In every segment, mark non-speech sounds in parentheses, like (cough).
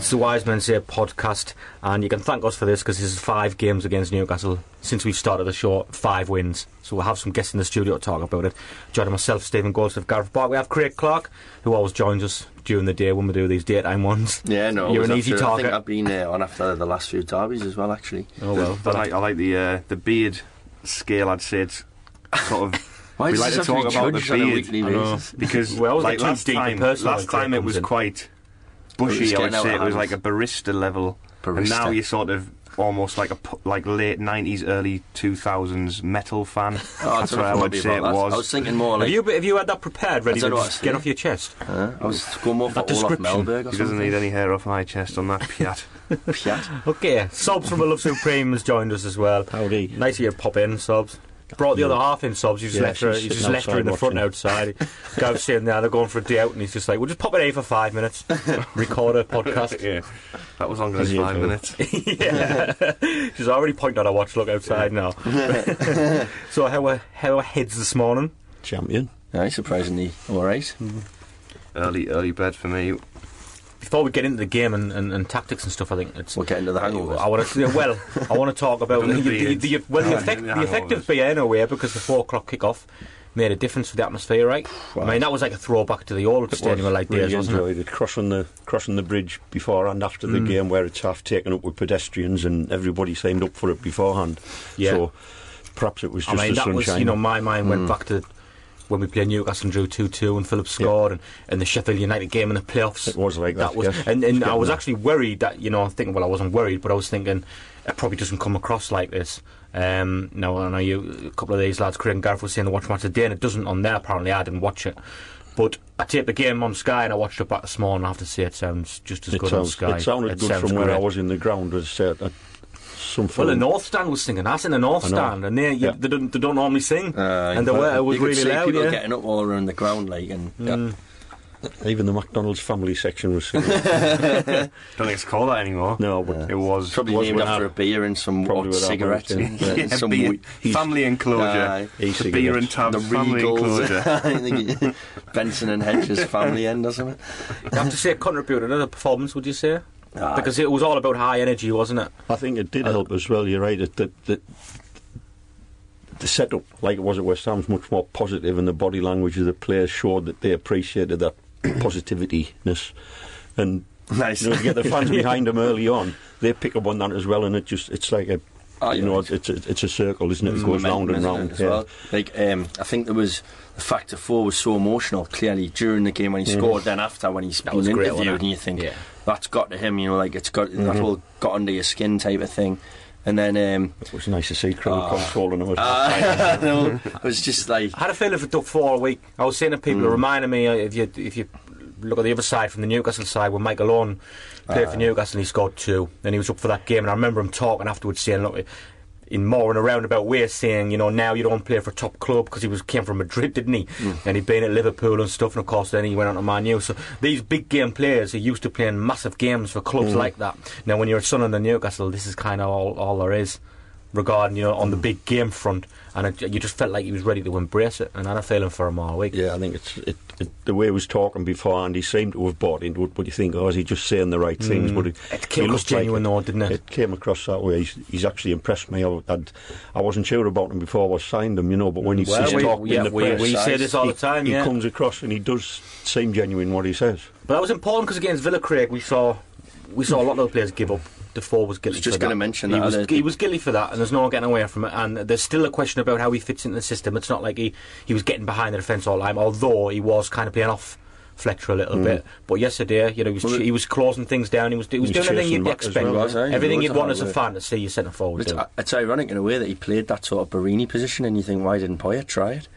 It's the Wise Men Say podcast, and you can thank us for this because this is five games against Newcastle since we've started the show. Five wins, so we'll have some guests in the studio to talk about it. Joining myself, Stephen Goldsmith, Gareth Bark. We have Craig Clark, who always joins us during the day when we do these daytime ones. Yeah, no, you're an easy after- I target. think I've been uh, on after the last few derbies as well, actually. Oh well, I like, I like the uh, the beard scale. I'd say it's sort of. (laughs) Why we like this to have to talk about the on a beard weekly basis? because We always like last time, last time it was in. quite It was bushy. I getting would say it was like a barista level, and now you're sort of almost like a like late '90s, early 2000s metal fan. (laughs) Oh, I That's what I would say it that. was. I was thinking more like. have like you have you had that prepared, ready to don't just get off your chest? uh, I was going more for That Olaf description. Mellberg or He doesn't need any hair off my chest on that (laughs) piat. Piat. Okay, Sobs from A Love Supreme has joined us as well. Howdy. Nice of you to pop in, Sobs. Brought the other half in, Sobs. He's just Yeah, left her. she's You just left her in the outside front watching. outside. Gav's (laughs) sitting there. They're going for a day out, and he's just like, "We'll just pop it in for five minutes, (laughs) record a podcast." yeah, that was longer than five go. minutes. (laughs) yeah, she's already pointing at her watch. Look outside now. so how are how are heads this morning? Champion. Aye, surprisingly alright. Mm-hmm. Early, early bed for me. Before we get into the game and, and, and tactics and stuff, I think it's. We'll get into the hangovers. I want to well. I want to talk (laughs) about the, Done the the, the, well (laughs) the effect the the effect of beer in a way because the four o'clock kick off made a difference for the atmosphere, right? I mean that was like a throwback to the old stadium of like days, wasn't it? enjoyed it. Crossing the crossing the bridge before and after Mm. the game, where it's half taken up with pedestrians, and everybody signed up for it beforehand. Yeah. So perhaps it was I just mean the that was sunshine. you know my mind Mm. went back to when we played Newcastle and drew two two and Phillips scored and, and the Sheffield United game in the playoffs. It was like that, was yes. and, and I was there. actually worried that you know I'm thinking well I wasn't worried but I was thinking it probably doesn't come across like this. Um, now I know you a couple of these lads Craig and Gareth was saying to watch match today and it doesn't on there apparently I didn't watch it. But I taped the game on Sky and I watched it back this morning. I have to say it sounds just as it, good on Sky. it sounded good sounds from where I was in the ground. As uh, some Well, the North Stand was singing. That's in the North Stand, and they, you, Yeah. they, don't, they don't normally sing. Uh, and the but way it was you could really see loud. people Yeah. getting up all around the ground, like, and Mm. Even the McDonald's family section was singing. (laughs) (laughs) Don't think it's called that anymore. no, but It was probably Was named after a beer and some probably hot cigarettes and, yeah. uh, some beer- family enclosure. Aye. the beer and tab the family Regals, enclosure. (laughs) Benson and Hedges family end or something. You have to say it contributed to the performance, would you say? Aye. Because it was all about high energy, wasn't it? I think it did help as well. You're right. It, the, the, the setup, like it was at West Ham, was much more positive, and the body language of the players showed that they appreciated that (clears throat) positivitiness. And Nice. you know, to get the (laughs) fans behind them early on, they pick up on that as well, and it just it's like a Oh, you yeah. know it's it's a, it's a circle, isn't it? It goes round and round. as yeah. well. Like um, I think there was the factor four was so emotional. Clearly during the game when he scored, then after when he's That been was interviewed, wasn't and you think Yeah. That's got to him. You know, like it's got that all got under your skin type of thing. And then um, It was nice to see Craig Oh. consoling him. (laughs) I know, it was just like I had a feeling for took four a week. I was saying to people, it reminded me uh, if you if you look at the other side from the Newcastle side when Michael Owen played for Newcastle and he scored two, and he was up for that game. And I remember him talking afterwards saying, "Look." In more in a roundabout way, saying, you know, now you don't play for a top club because he was came from Madrid, didn't he? Mm. And he'd been at Liverpool and stuff, and of course then he went on to Man U. So these big game players are used to playing massive games for clubs mm. like that. Now, when you're a son of the Newcastle, this is kind of all, all there is regarding you know on the big game front, and it, you just felt like he was ready to embrace it. And I had a feeling for him all week. Yeah, I think it's it, it, the way he was talking before, and he seemed to have bought into it. But you think, oh, is he just saying the right things? Mm. But it, It came across looked like genuine though, didn't it? It came across that way. He's, he's actually impressed me. I, I'd, I wasn't sure about him before I signed him, you know. But when he Well, he's we- talking yeah, in the we- press, we say this all he, the time. he Yeah, comes across and he does seem genuine what he says. but that was important because against Villa, Craig, we saw we saw a lot of players give up. Defoe was guilty. was just for that. gonna mention he that, was uh, he was guilty for that, and there's no getting away from it. And there's still a question about how he fits into the system. It's not like he he was getting behind the defence all the time, although he was kind of playing off Fletcher a little bit. But yesterday, you know, he was, Well, he was closing things down. He was, he was He was doing everything you'd expect. well? He everything you'd want as a fan to see your centre forward It's, it's ironic in a way that he played that sort of Borini position, and you think, why didn't Poyet try it?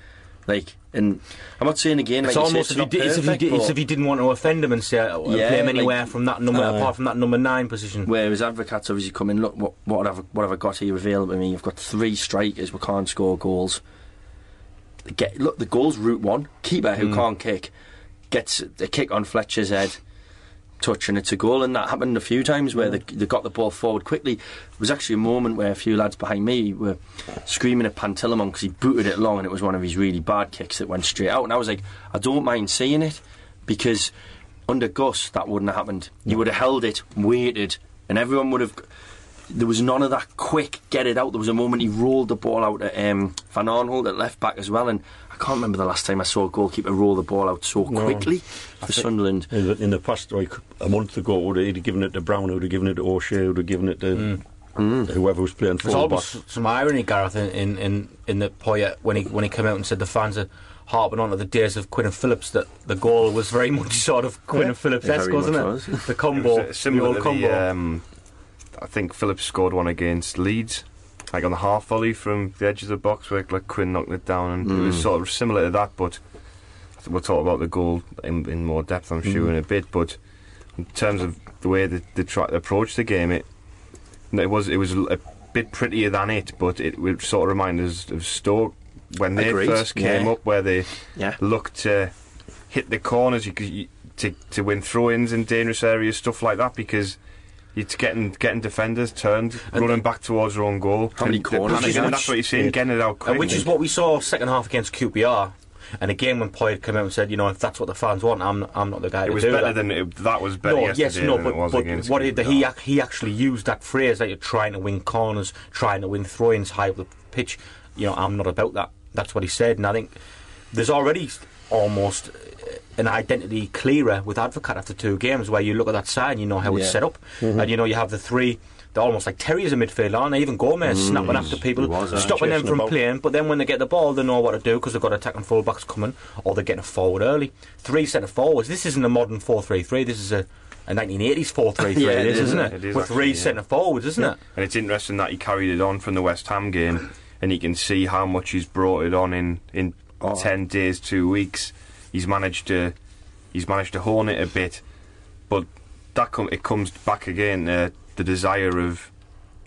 Like, and I'm not saying again, It's like you say, almost it's if he, not did, it's if, he perfect, did, it's but if he didn't want to offend him and say uh, Yeah, play him like- anywhere from that number, Aye. apart from that number nine position. Whereas Advocaat's obviously come in, look, what, what, have, I- what have I got here available to me? You've got three strikers who can't score goals. Get Look, the goal's route one. Keeper who can't kick gets a kick on Fletcher's head, touch, and it's a goal. And that happened a few times where they, they got the ball forward quickly. There was actually a moment where a few lads behind me were screaming at Pantilimon because he booted it long and it was one of his really bad kicks that went straight out. And I was like, I don't mind seeing it because under Gus that wouldn't have happened. He would have held it, waited, and everyone would have. There was none of that quick get it out. There was a moment he rolled the ball out at um, Van Aanholt at left back as well, and I can't remember the last time I saw a goalkeeper roll the ball out so No. quickly for Sunderland. In the, in the past, like a month ago, would he'd have given it to Brown, would have given it to O'Shea, would have given it to whoever was playing There's full back. almost some irony, Gareth, in, in, in, in the Poyet when he when he came out and said the fans are harping on to the days of Quinn and Phillips that the goal was very (laughs) much sort of Quinn and Phillips esque, wasn't it? was. The It combo, was, uh, the similar old combo. the, um, I think Phillips scored one against Leeds, like on the half volley from the edge of the box, where like Quinn knocked it down, and it was mm. sort of similar to that. But we'll talk about the goal in, in more depth, I'm sure, mm. in a bit. But in terms of the way they tried to approach the game, it it was it was a bit prettier than it, but it would sort of remind us of Stoke when they Agreed, first came yeah. up, where they Yeah. looked to hit the corners you, you, to to win throw-ins in dangerous areas, stuff like that, because. It's getting getting defenders turned, running back towards their own goal. How many corners panicking, and that's what you're saying, Yeah. getting it out quick. And which is what we saw second half against QPR. And again, when Poyet came out and said, you know, if that's what the fans want, I'm I'm not the guy it to was do better that. than it, that was better no, yes, no, than but, it was but what did QPR. he ac- he actually used that phrase that you're trying to win corners, trying to win throw-ins high up the pitch. You know, I'm not about that. That's what he said, and I think there's already almost uh, an identity clearer with Advocaat after two games, where you look at that side and you know how it's set up, and you know you have the three. They're almost like terriers in midfield, aren't they? Even Gomez snapping after people, was, uh, stopping them from about. playing. But then when they get the ball, they know what to do because they've got attacking fullbacks coming, or they're getting a forward early. Three centre forwards. This isn't a modern four-three-three. This is a, a 1980s four-three-three. (laughs) Yeah, it this is, isn't it? it? Is With three yeah. centre forwards, isn't it? And it's interesting that he carried it on from the West Ham game, and you can see how much he's brought it on in in Oh. ten days, two weeks. He's managed to he's managed to hone it a bit, but that com- it comes back again uh, the desire of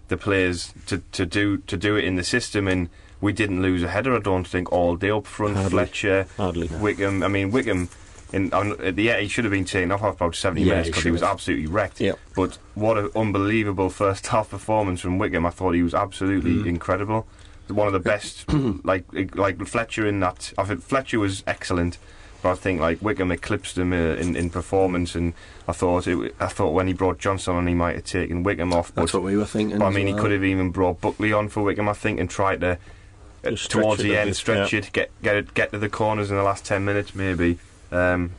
the players to, to do to do it in the system and. We didn't lose a header, I don't think, all day up front. Hardly. Fletcher, Hardly. Wickham. I mean, Wickham. In, on, at the end, he should have been taken off after about 70 Yeah, minutes because he should was absolutely wrecked. Yep. But what an unbelievable first (laughs) half performance from Wickham. I thought he was absolutely incredible. One of the best, (clears throat) like like Fletcher in that. I think Fletcher was excellent, but I think like Wickham eclipsed him uh, in, in performance. And I thought it, I thought when he brought Johnson on, he might have taken Wickham off. That's what we were thinking. but I mean, he could have even brought Buckley on for Wickham, I think, and tried to. uh, towards the end, stretch yeah. it, get get it, get to the corners in the last ten minutes, maybe. Um,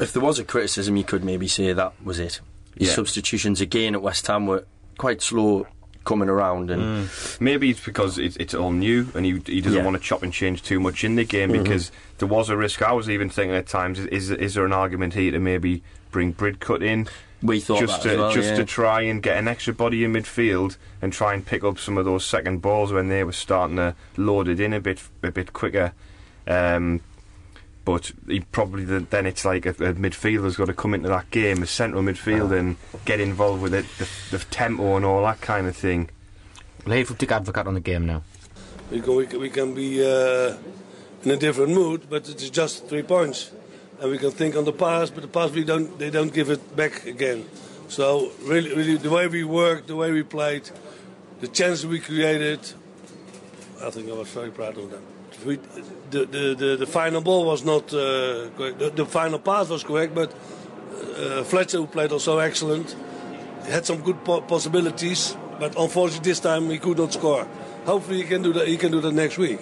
If there was a criticism, you could maybe say that was it. His Yeah. substitutions again at West Ham were quite slow coming around, and Maybe it's because it's, it's all new and he, he doesn't Yeah. want to chop and change too much in the game because there was a risk. I was even thinking at times, is, is, is there an argument here to maybe bring Bridcut in we thought just that to as well, just yeah. to try and get an extra body in midfield and try and pick up some of those second balls when they were starting to load it in a bit a bit quicker. Um, but he probably th- then it's like a, a midfielder's got to come into that game, a central midfield, and get involved with it, the, the tempo and all that kind of thing. Well, if we take Advocaat on the game now. We can, we can, we can be uh, in a different mood, but it is just three points. And we can think on the past, but the past we don't, they don't give it back again. So really, really, the way we worked, the way we played, the chances we created, I think I was very proud of them. We, the, the, the, the final ball was not uh, correct. The, the final pass was correct, but uh, Fletcher, who played also excellent, had some good po- possibilities, but unfortunately this time he could not score. Hopefully he can do that. He can do that next week.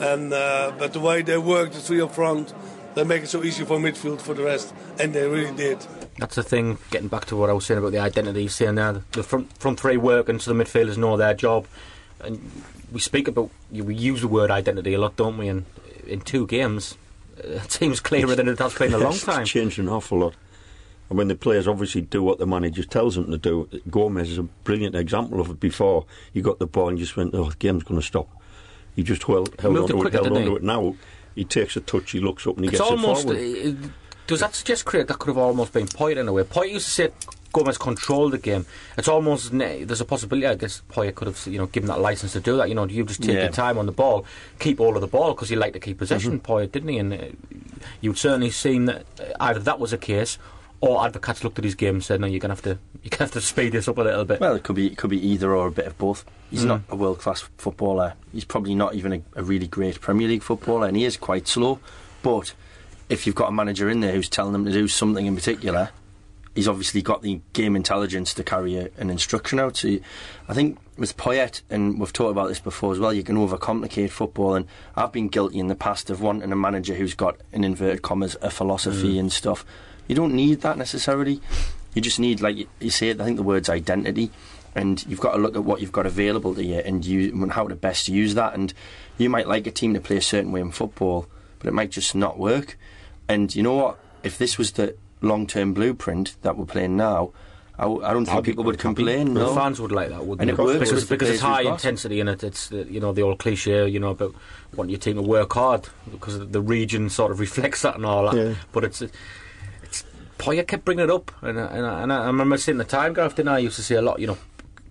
And uh, but the way they work, the three up front, they make it so easy for midfield for the rest, and they really did. That's the thing. Getting back to what I was saying about the identity, saying there the front front three work, and so the midfielders know their job. And we speak about we use the word identity a lot, don't we? And in two games, (laughs) it seems clearer than it has been in a long It's time. changed an awful lot. And when the players obviously do what the manager tells them to do, Gomez is a brilliant example of it. Before he got the ball and just went, "Oh, the game's going to stop." He just held, held it onto it, held onto he? it. Now he takes a touch, he looks up, and he It's gets almost. it forward. uh, does that suggest, Craig, that could have almost been Poyet in a way? Poyet used to say Gomez controlled the game. It's almost there's a possibility. I guess Poyet could have you know given that license to do that. You know, you just take Yeah. your time on the ball, keep all of the ball because he liked to keep possession. Mm-hmm. Poyet didn't he? And uh, you'd certainly seen that uh, either that was a case. Or Advocaat's looked at his game and said, "No, you're gonna have to, (laughs) you're gonna have to speed this up a little bit." Well, it could be it could be either or a bit of both. He's Mm. not a world class footballer. He's probably not even a, a really great Premier League footballer, and he is quite slow. But if you've got a manager in there who's telling them to do something in particular, he's obviously got the game intelligence to carry a, an instruction out. So you- I think with Poyet, and we've talked about this before as well, you can overcomplicate football. And I've been guilty in the past of wanting a manager who's got, in inverted commas, a philosophy mm. and stuff. You don't need that necessarily. You just need, like you- say, it, I think the word's identity. And you've got to look at what you've got available to you and you, and how to best use that. And you might like a team to play a certain way in football, but it might just not work. And you know what? If this was the long term blueprint that we're playing now, I, w- I don't think I'd be people would quite happy. complain. The No. fans would like that, wouldn't And they? it works because, because it's high intensity in it. It's uh, you know the old cliche, you know about wanting your team to work hard because the region sort of reflects that and all that. Yeah. But it's it's Poyet kept bringing it up, and I, and, I, and I remember seeing the time graph. Didn't I? I used to see a lot. You know,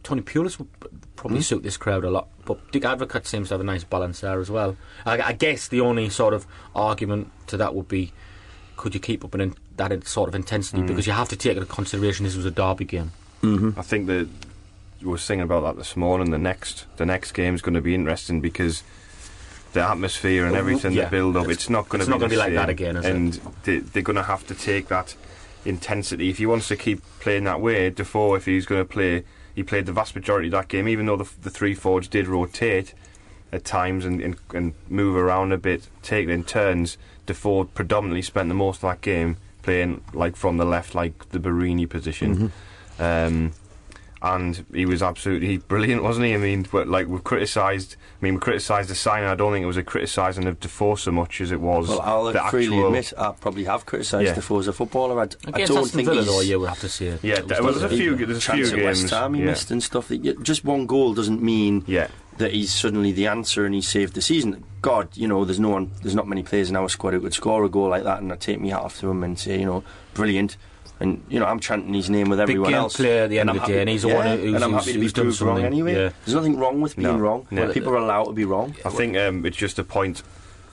Tony Pulis would probably Hmm? suit this crowd a lot, but Dick Advocaat seems to have a nice balance there as well. I, I guess the only sort of argument to that would be. Could you keep up an in, that sort of intensity? Mm. Because you have to take into consideration this was a derby game. Mm-hmm. I think that we were singing about that this morning. The next, the next game is going to be interesting because the atmosphere and mm-hmm. everything, yeah. the build up, It's- it's, not going to be gonna be like that again, is it? and they, they're going to have to take that intensity. If he wants to keep playing that way, Defoe, if he's going to play, he played the vast majority of that game, even though the, the three forwards did rotate at times and, and, and move around a bit, taking in turns. Defoe predominantly spent the most of that game playing like from the left, like the Borini position. Um, and he was absolutely brilliant, wasn't he? I mean, but like we've criticised. I mean, we criticised the signing. I don't think it was a criticising of Defoe so much as it was Well, I'll the freely actual. admit I probably have criticised Yeah. Defoe as a footballer. I, d- I Against don't Aston think Villa, he's though, you would have to say. Yeah, it was there was a few. There's a chance few at West. Ham he yeah. missed and stuff. That you, just one goal doesn't mean Yeah, that he's suddenly the answer and he saved the season. God, you know, there's no one, there's not many players in our squad who could score a goal like that, and I take me hat off to him and say, you know, brilliant. And you know, I'm chanting his name with everyone Big game else. player at the end And of I'm the day, happy- and he's the yeah, one who's, and I'm happy to be who's done proved wrong anyway. Yeah. There's nothing wrong with being No, wrong. no. People are allowed to be wrong. I think um, it's just a point.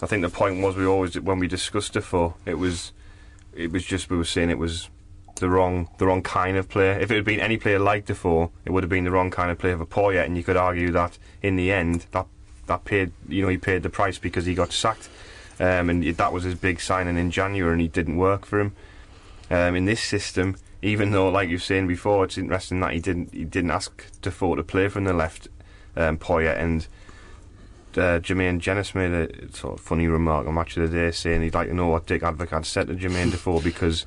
I think the point was we always when we discussed it for it was it was just we were saying it was the wrong the wrong kind of player. If it had been any player like Defoe, it would have been the wrong kind of player for Poyet, and you could argue that in the end that that paid you know he paid the price because he got sacked, um, and that was his big signing in January, and he didn't work for him. Um, in this system, even though like you've saying before, it's interesting that he didn't he didn't ask Defoe to play from the left, um, Poyet and uh, Jermaine Jenas made a sort of funny remark on Match of the Day saying he'd like to know what Dick Advocaat said to Jermain Defoe because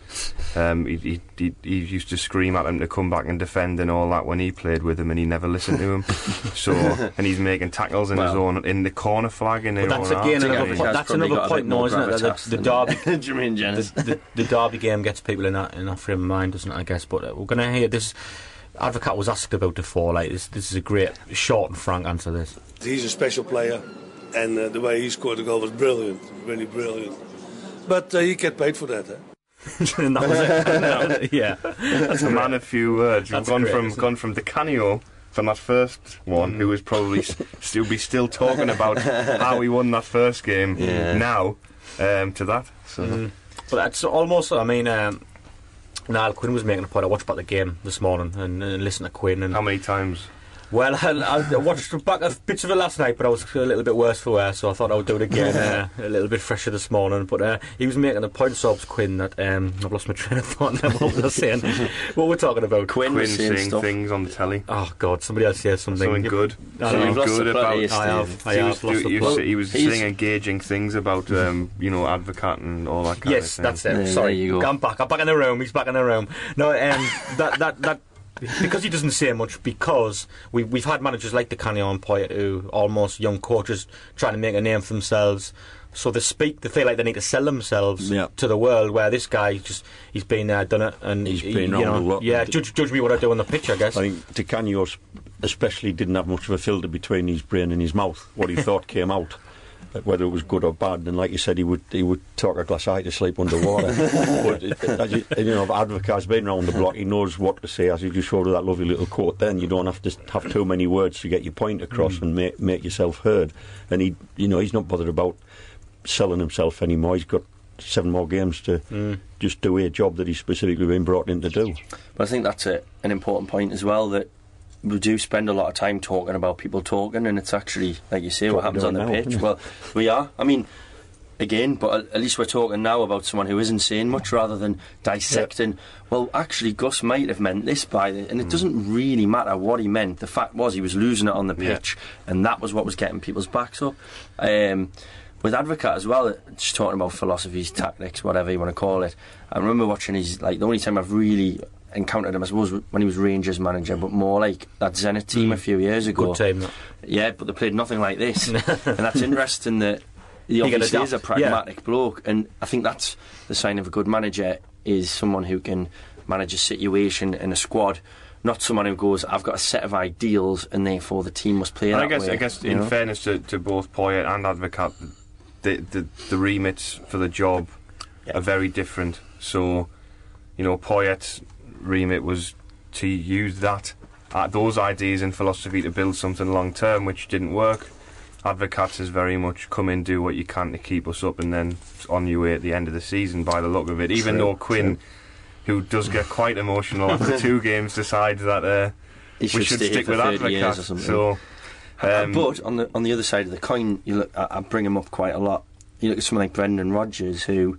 um, he, he, he, he used to scream at him to come back and defend and all that when he played with him and he never listened to him. (laughs) so and he's making tackles in his own in the corner flag in But their that's own again another Advocaat's point. That's another point, bit no, isn't it? That The, the derby, Jermaine Jenas. the, the, the derby game gets people in that in that frame of mind, doesn't it? I guess. But uh, we're going to hear this. Advocaat was asked about Defoe. Like this, this is a great, short and frank answer. to This. He's a special player, and uh, the way he scored the goal was brilliant, really brilliant. But uh, he get paid for that. Eh? and (laughs) that was it. (laughs) (laughs) yeah. That's a man of few words. We've That's gone great, from gone from Di Canio from that first one, who was probably still be still talking about how he won that first game Yeah. now um, to that. So But that's almost. I mean, um, Niall Quinn was making a point. I watched back the game this morning and, and listened to Quinn and how many times? Well, I, (laughs) I watched back a bits of it last night, but I was a little bit worse for wear, so I thought I would do it again (laughs) uh, a little bit fresher this morning. But uh, he was making the point, Sobs Quinn, that um, I've lost my train of thought now. (laughs) What was I saying? what we're talking about? Quinn Quinn seeing, saying saying stuff. things on the telly. Oh God, somebody else says something. Something good. I know. Something You've good about. I have, Steve. I he have was, lost do- the he plot. was, he was He's- saying engaging things about, um, you know, Advocaat and all that kind Yes, of thing. that's it. There- Sorry, there you go. I'm back. I'm back in the room. He's back in the room. No, um, that that that. Because he doesn't say much, because we, we've had managers like Di Canio and Poyet who almost young coaches trying to make a name for themselves, So they speak, they feel like they need to sell themselves Yeah. to the world. Where this guy just he's been there, done it, and He's he- been you around know, a lot. Yeah, judge, judge me what I do on the pitch, I guess. I think s- especially didn't have much of a filter between his brain and his mouth. What he thought (laughs) came out, whether it was good or bad. And like you said, he would he would talk a glass eye to sleep underwater. (laughs) but as you, you know, Advocaat's been around the block. He knows what to say. As you just showed that lovely little quote, then you don't have to have too many words to get your point across mm. and make make yourself heard. And he, you know, he's not bothered about selling himself anymore. He's got seven more games to mm. just do a job that he's specifically been brought in to do. But I think that's a, an important point as well that we do spend a lot of time talking about people talking, and it's actually, like you say, what happens on the now, pitch. Well, we are. I mean, again, but at- least we're talking now about someone who isn't saying much rather than dissecting. Well, actually, Gus might have meant this by the, and it doesn't really matter what he meant. The fact was he was losing it on the Yeah. pitch, and that was what was getting people's backs up. Um, with Advocaat as well, just talking about philosophies, tactics, whatever you want to call it. I remember watching his like the only time I've really encountered him, I suppose, when he was Rangers manager, but more like that Zenit team a mm. few years ago. Good team. that. Yeah, but they played nothing like this, (laughs) and that's interesting. That he obviously is a adapt, pragmatic bloke, and I think that's the sign of a good manager is someone who can manage a situation in a squad. Not someone who goes, I've got a set of ideals, and therefore the team must play And that I guess, way. I guess, in know? fairness to, to both Poyet and Advocaat, the, the the remits for the job Yeah. are very different. So, you know, Poyet's remit was to use that uh, those ideas and philosophy to build something long term, which didn't work. Advocaat's is very much come in, do what you can to keep us up, and then on your way at the end of the season. By the look of it, even True, though Quinn, who does get quite emotional (laughs) after two games, decides that uh, He we should should stick with 30 years or Advocaat. something. So. Uh, um, but on the on the other side of the coin, you look. I, I bring him up quite a lot. You look at someone like Brendan Rodgers, who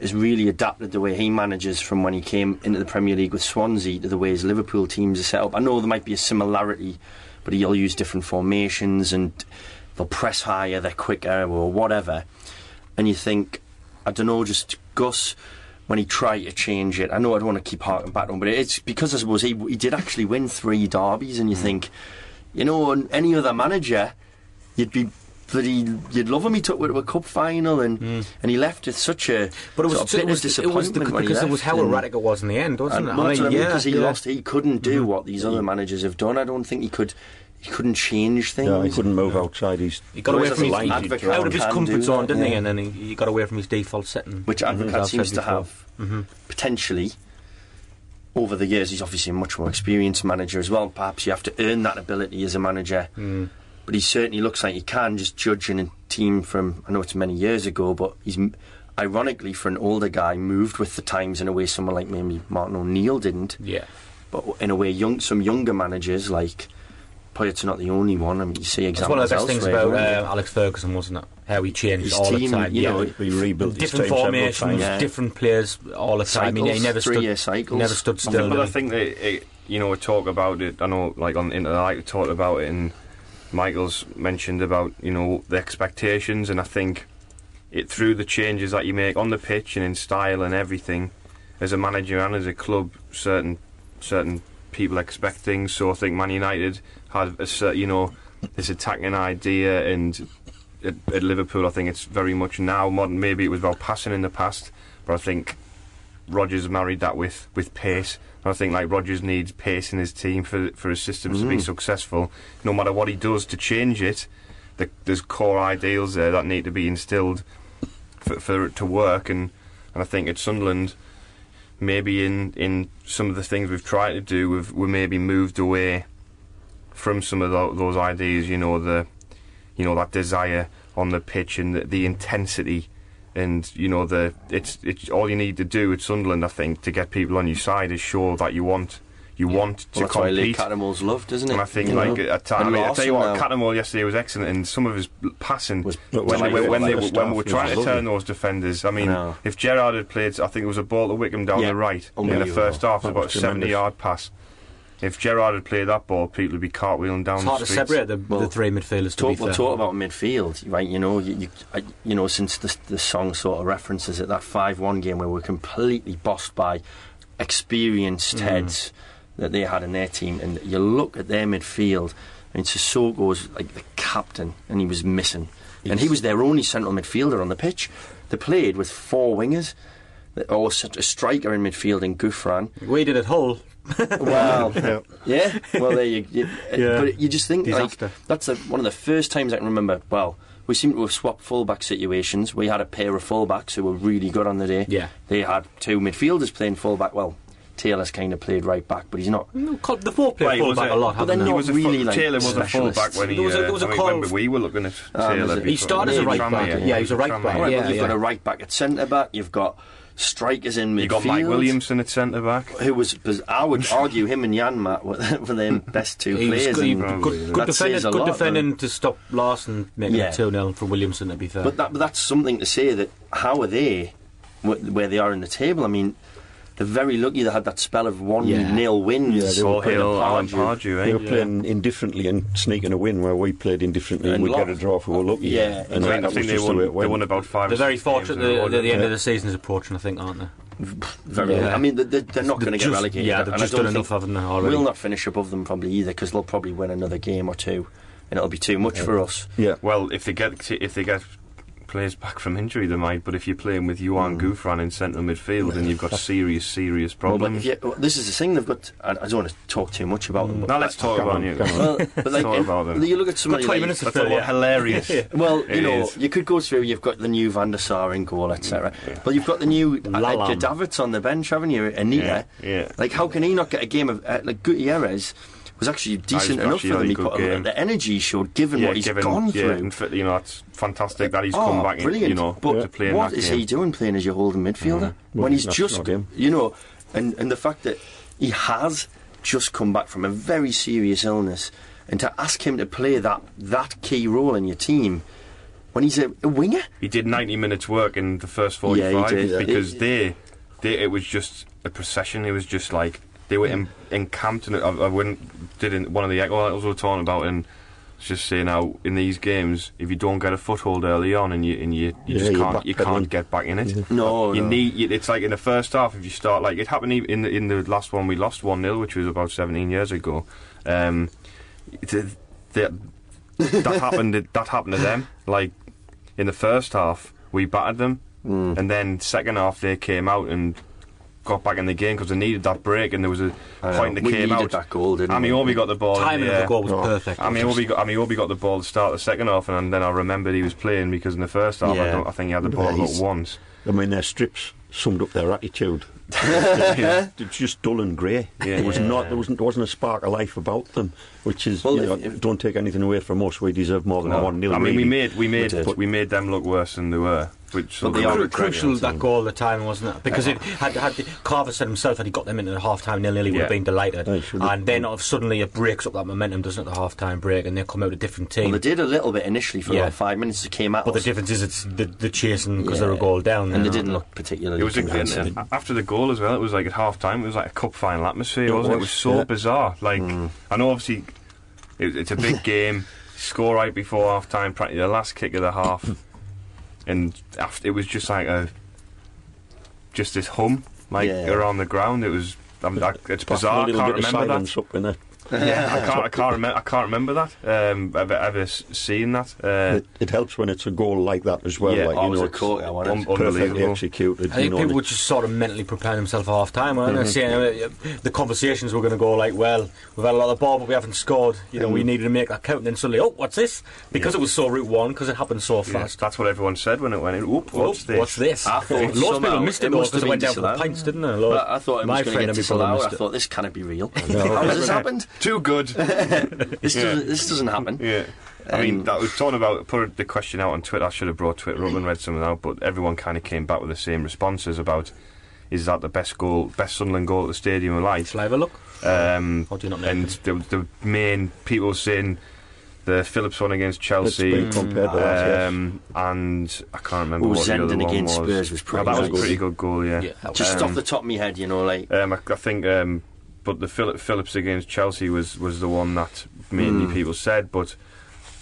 has really adapted the way he manages from when he came into the Premier League with Swansea to the way his Liverpool teams are set up. I know there might be a similarity, but he'll use different formations and they'll press higher, they're quicker, or whatever. And you think, I don't know, just Gus. When he tried to change it, I know I don't want to keep harking back on, but it's because I suppose he he did actually win three derbies, and you hmm. think, you know, any other manager, you'd be bloody, you'd love him. He took it to a cup final, and and he left with such a But it was, sort of it bitter was, it was disappointment the, because it was left, how and- erratic it was in the end, wasn't and it? well, that's I mean, yeah, because he yeah. lost, he couldn't do what these other managers have done. I don't think he could. He couldn't change things. No, he couldn't move outside his. He got away from his, advocate out of his comfort zone, that, didn't he? And then he, he got away from his default setting. which Mhm, Advocaat as I've seems said to have potentially over the years. He's obviously a much more experienced manager as well. Perhaps you have to earn that ability as a manager. Mm. But he certainly looks like he can just judging a team from. I know it's many years ago, but he's ironically for an older guy moved with the times in a way someone like maybe Martin O'Neill didn't. Yeah. But in a way, young some younger managers like. Poyet's not the only one. I mean, you see examples That's one of the best things about uh, Alex Ferguson, wasn't it? How he changed His all team, the time. you yeah. know, He rebuilt his different team several formations, times. Yeah. different players all the time. He, he Cycles, never stood. three-year cycles. Never stood I still. think, but I think that it, you know we talk about it. I know, like on the internet, I talked about it, and Michael's mentioned about you know the expectations, and I think it through the changes that you make on the pitch and in style and everything, as a manager and as a club, certain certain people expect things. So I think Man United had a cer- you know this attacking idea, and at, at Liverpool, I think it's very much now modern. Maybe it was about passing in the past, but I think Rodgers married that with, with pace. I think like Rodgers needs pace in his team for for his systems to be mm. successful. No matter what he does to change it, the, there's core ideals there that need to be instilled for, for it to work. And, and I think at Sunderland, maybe in, in some of the things we've tried to do, we've we maybe moved away from some of tho- those ideas. You know the you know that desire on the pitch and the, the intensity and you know the it's it's all you need to do at Sunderland I think to get people on your side is show that you want you want to Well, that's why Lee compete Cattermole's loved, isn't it? and I think You like know? at time, I mean, I tell you what, now. Cattermole yesterday was excellent, and some of his passing Was- when, was they, my when, when, they, favourite. when we were trying to was turn those defenders. I mean, know. if Gerrard had played, I think it was a ball to Wickham down Yeah, the right in the first half, about a seventy-yard pass. If Gerrard had played that ball, people would be cartwheeling down It's the hard to streets. separate the, Well, the three midfielders. To Talk, be we'll talk about midfield, right? You know, you, you, you know, since the, the song sort of references it, that five-one game where we're completely bossed by experienced Mm. heads that they had in their team, and you look at their midfield, and Sissoko was like the captain, and he was missing, and he was their only central midfielder on the pitch. They played with four wingers, or a striker in midfield in Gouffran. We did it Hull. Well, (laughs) yeah. Well, there you. you (laughs) Yeah. But you just think like that's the, one of the first times I can remember. Well, we seem to have swapped fullback situations. We had a pair of fullbacks who were really good on the day. Yeah. They had two midfielders playing fullback. Well, Taylor's kind of played right back, but he's not. Mm, The four play Well, he was fullback a- a lot, but haven't they're? He was really, full, like, Taylor was a specialists. fullback when he. There was a- uh, there was a I mean, call- we were looking at Ah, Taylor. it? He started as a right back. Yeah, he was a right Tranmere. back. Right, Yeah, well, you've got a right back at centre back. You've got strikers in midfield. You got Mike Williamson at centre back. Who was? biz- I would argue him and Janmaat were, (laughs) were their best two He players. good, he- and good, good defending, good lot, defending to stop Larsson making Yeah. it 2 0 from Williamson, to be fair. But, that, but that's something to say that how are they where they are in the table? I mean, they're very lucky they had that spell of one Yeah. nil wins. Yeah, they were Saul playing Hill, Alan Pardew. Pardew, They eh? were playing indifferently and sneaking a win where we played indifferently and And we got a draw if we were lucky. Yeah, and I that, think, I was think they just the won. way it They won about five. They're or very six games fortunate in a that row, the end they? of the season is approaching, I think, aren't they? Very Yeah. I mean, they're, they're they're not going to get just- relegated. yeah, they've just done enough, haven't they, already? We'll not finish above them probably either because they'll probably win another game or two, and it'll be too much for us. Yeah. Well, if they get if they get players back from injury, they might. But if you're playing with Johan Gouffran in central midfield, then you've got serious, serious Mm. Well, but problems. if you, well, this is the thing they've got. I, I don't want to talk too much about them. But now let's talk about on, you. well, but like, Talk about them. you look at somebody Got 20 like, minutes to That's fill, all yeah. hilarious. (laughs) Well, It you know, is. you could go through. You've got the new Van der Sar in goal, etc. But you've got the new Lalam. Edgar Davids on the bench, haven't you? Anita. Yeah, yeah. Like, how can he not get a game of uh, like Gutierrez? Was actually decent enough actually for them. He put game. the energy he showed, given yeah, what he's given, gone yeah, through. and you know, it's fantastic that he's oh, come back. brilliant! You know, but to play in what that is game. he doing playing as your holding midfielder Well, when he's just, you know, and and the fact that he has just come back from a very serious illness, and to ask him to play that that key role in your team when he's a, a winger. He did 90 minutes work in the first Yeah, he 45 did. because It- they, they, it was just a procession. It was just like they were en- encamped, and I, I went did in one of the echo articles we were talking about, and it's just saying how in these games, if you don't get a foothold early on, and you and you, you Yeah, just can't you can't get back in it. No, you no. need. You, it's like in the first half, if you start like it happened e- in the in the last one, we lost one 0 which was about 17 years ago. Um, it- the- that (laughs) happened. That happened to them. Like in the first half, we battered them, Mm. and then second half they came out and got back in the game because they needed that break, and there was a know. point that We came needed out. that goal, didn't Amy we? Obi got the ball. Timing yeah. of the goal was Oh. perfect. I mean, Obi got, I mean, Obi got the ball to start the second half, and then I remembered he was playing because in the first half, I, Yeah. don't, I think he had the ball about once. I mean, their strips summed up their attitude. (laughs) It's just dull and grey. Yeah. There was Yeah. not, there wasn't, there wasn't a spark of life about them, which is, Well, you know, if- if- don't take anything away from us. We deserve more than No. one nil. I mean, we made we made did. we made them look worse than they were, which But they are crucial you know. that goal, the time, wasn't it? Because it had had the, Carver said himself had he got them into the half time nil nil, he would have been delighted. Aye, should have. and then uh, suddenly it breaks up that momentum, doesn't it? The half time break, and they come out a different team. Well, they did a little bit initially for Yeah. about five minutes. They came out, but the difference is it's the, the chasing because they're a goal down, and they know. didn't look particularly. It was a, convincing. after the goal as well. It was like at half time. It was like a cup final atmosphere, It wasn't it? It was, was so yeah. bizarre. Like I know, obviously, it, it's a big (laughs) game. Score right before half time, practically the last kick of the half, and after it was just like a just this hum like Yeah. around the ground. It was. I mean, I, it's Back bizarre. I can't remember that. up in there. Yeah, I can't. I can't remember. I can't remember that. Um, ever ever s- seen that. Uh, It, it helps when it's a goal like that as well. Yeah, like, you it was know, a it's corker, wasn't un- perfectly unbelievable. executed. I think you people and were just sort of mentally preparing themselves for half time, weren't they? Saying uh, the conversations were going to go like, well, we've had a lot of ball, but we haven't scored. You know, we needed to make that count. And then suddenly, oh, what's this? Because it was so Route 1, because it happened so yeah, fast. that's what everyone said when it went in. Oop, Oh, what's this? What's this? I thought (laughs) Loads of people missed it it though must because have it went been down for the disallowed. pints, didn't it? I thought it My was going to friend get and my brother disallowed. I thought this cannot be real. (laughs) How has this happened? Too good. (laughs) This Yeah. doesn't. This doesn't happen. Yeah. I mean, Um, that was talking about put the question out on Twitter. I should have brought Twitter up and read something out, but everyone kind of came back with the same responses about is that the best goal, best Sunderland goal at the Stadium of Light? Shall I have a look? Um, Or do you not know? and the, the main people saying the Phillips one against it's Chelsea. been compared to that. yes. Um, and I can't remember Oh, what the other Zenden one against was. Spurs was Oh, that was a pretty good goal, yeah. Yeah, Just Um, off the top of my head, you know, like Um, I, I think, um, but the Philip, Phillips against Chelsea was, was the one that mainly Mm. people said. But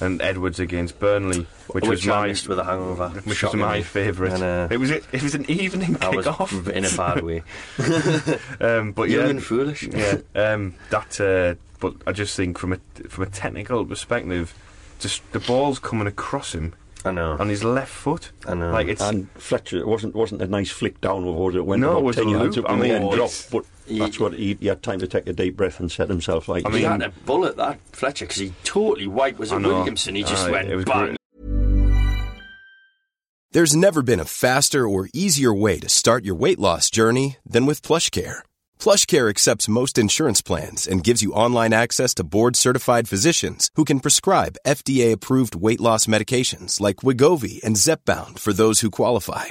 and Edwards against Burnley, which, was I my with a hangover. which was my favourite. And, uh, it was it, it was an evening I was kick-off. in a bad way. (laughs) (laughs) um, but Young yeah, and foolish. yeah, um, that. Uh, but I just think from a from a technical perspective, just the ball's coming across him I know. on his left foot. I know. Like it's And Fletcher, it wasn't wasn't a nice flick down was it? Went No, it was 10 a yards loop. up I mean, end, dropped, but He- that's what he, he had time to take a deep breath and set himself like. I he had a bullet that Fletcher because he totally wiped. Was I it know. Williamson? He just Aye, went it was bang. great. There's never been a faster or easier way to start your weight loss journey than with PlushCare. PlushCare accepts most insurance plans and gives you online access to board-certified physicians who can prescribe FDA-approved weight loss medications like Wegovy and Zepbound for those who qualify.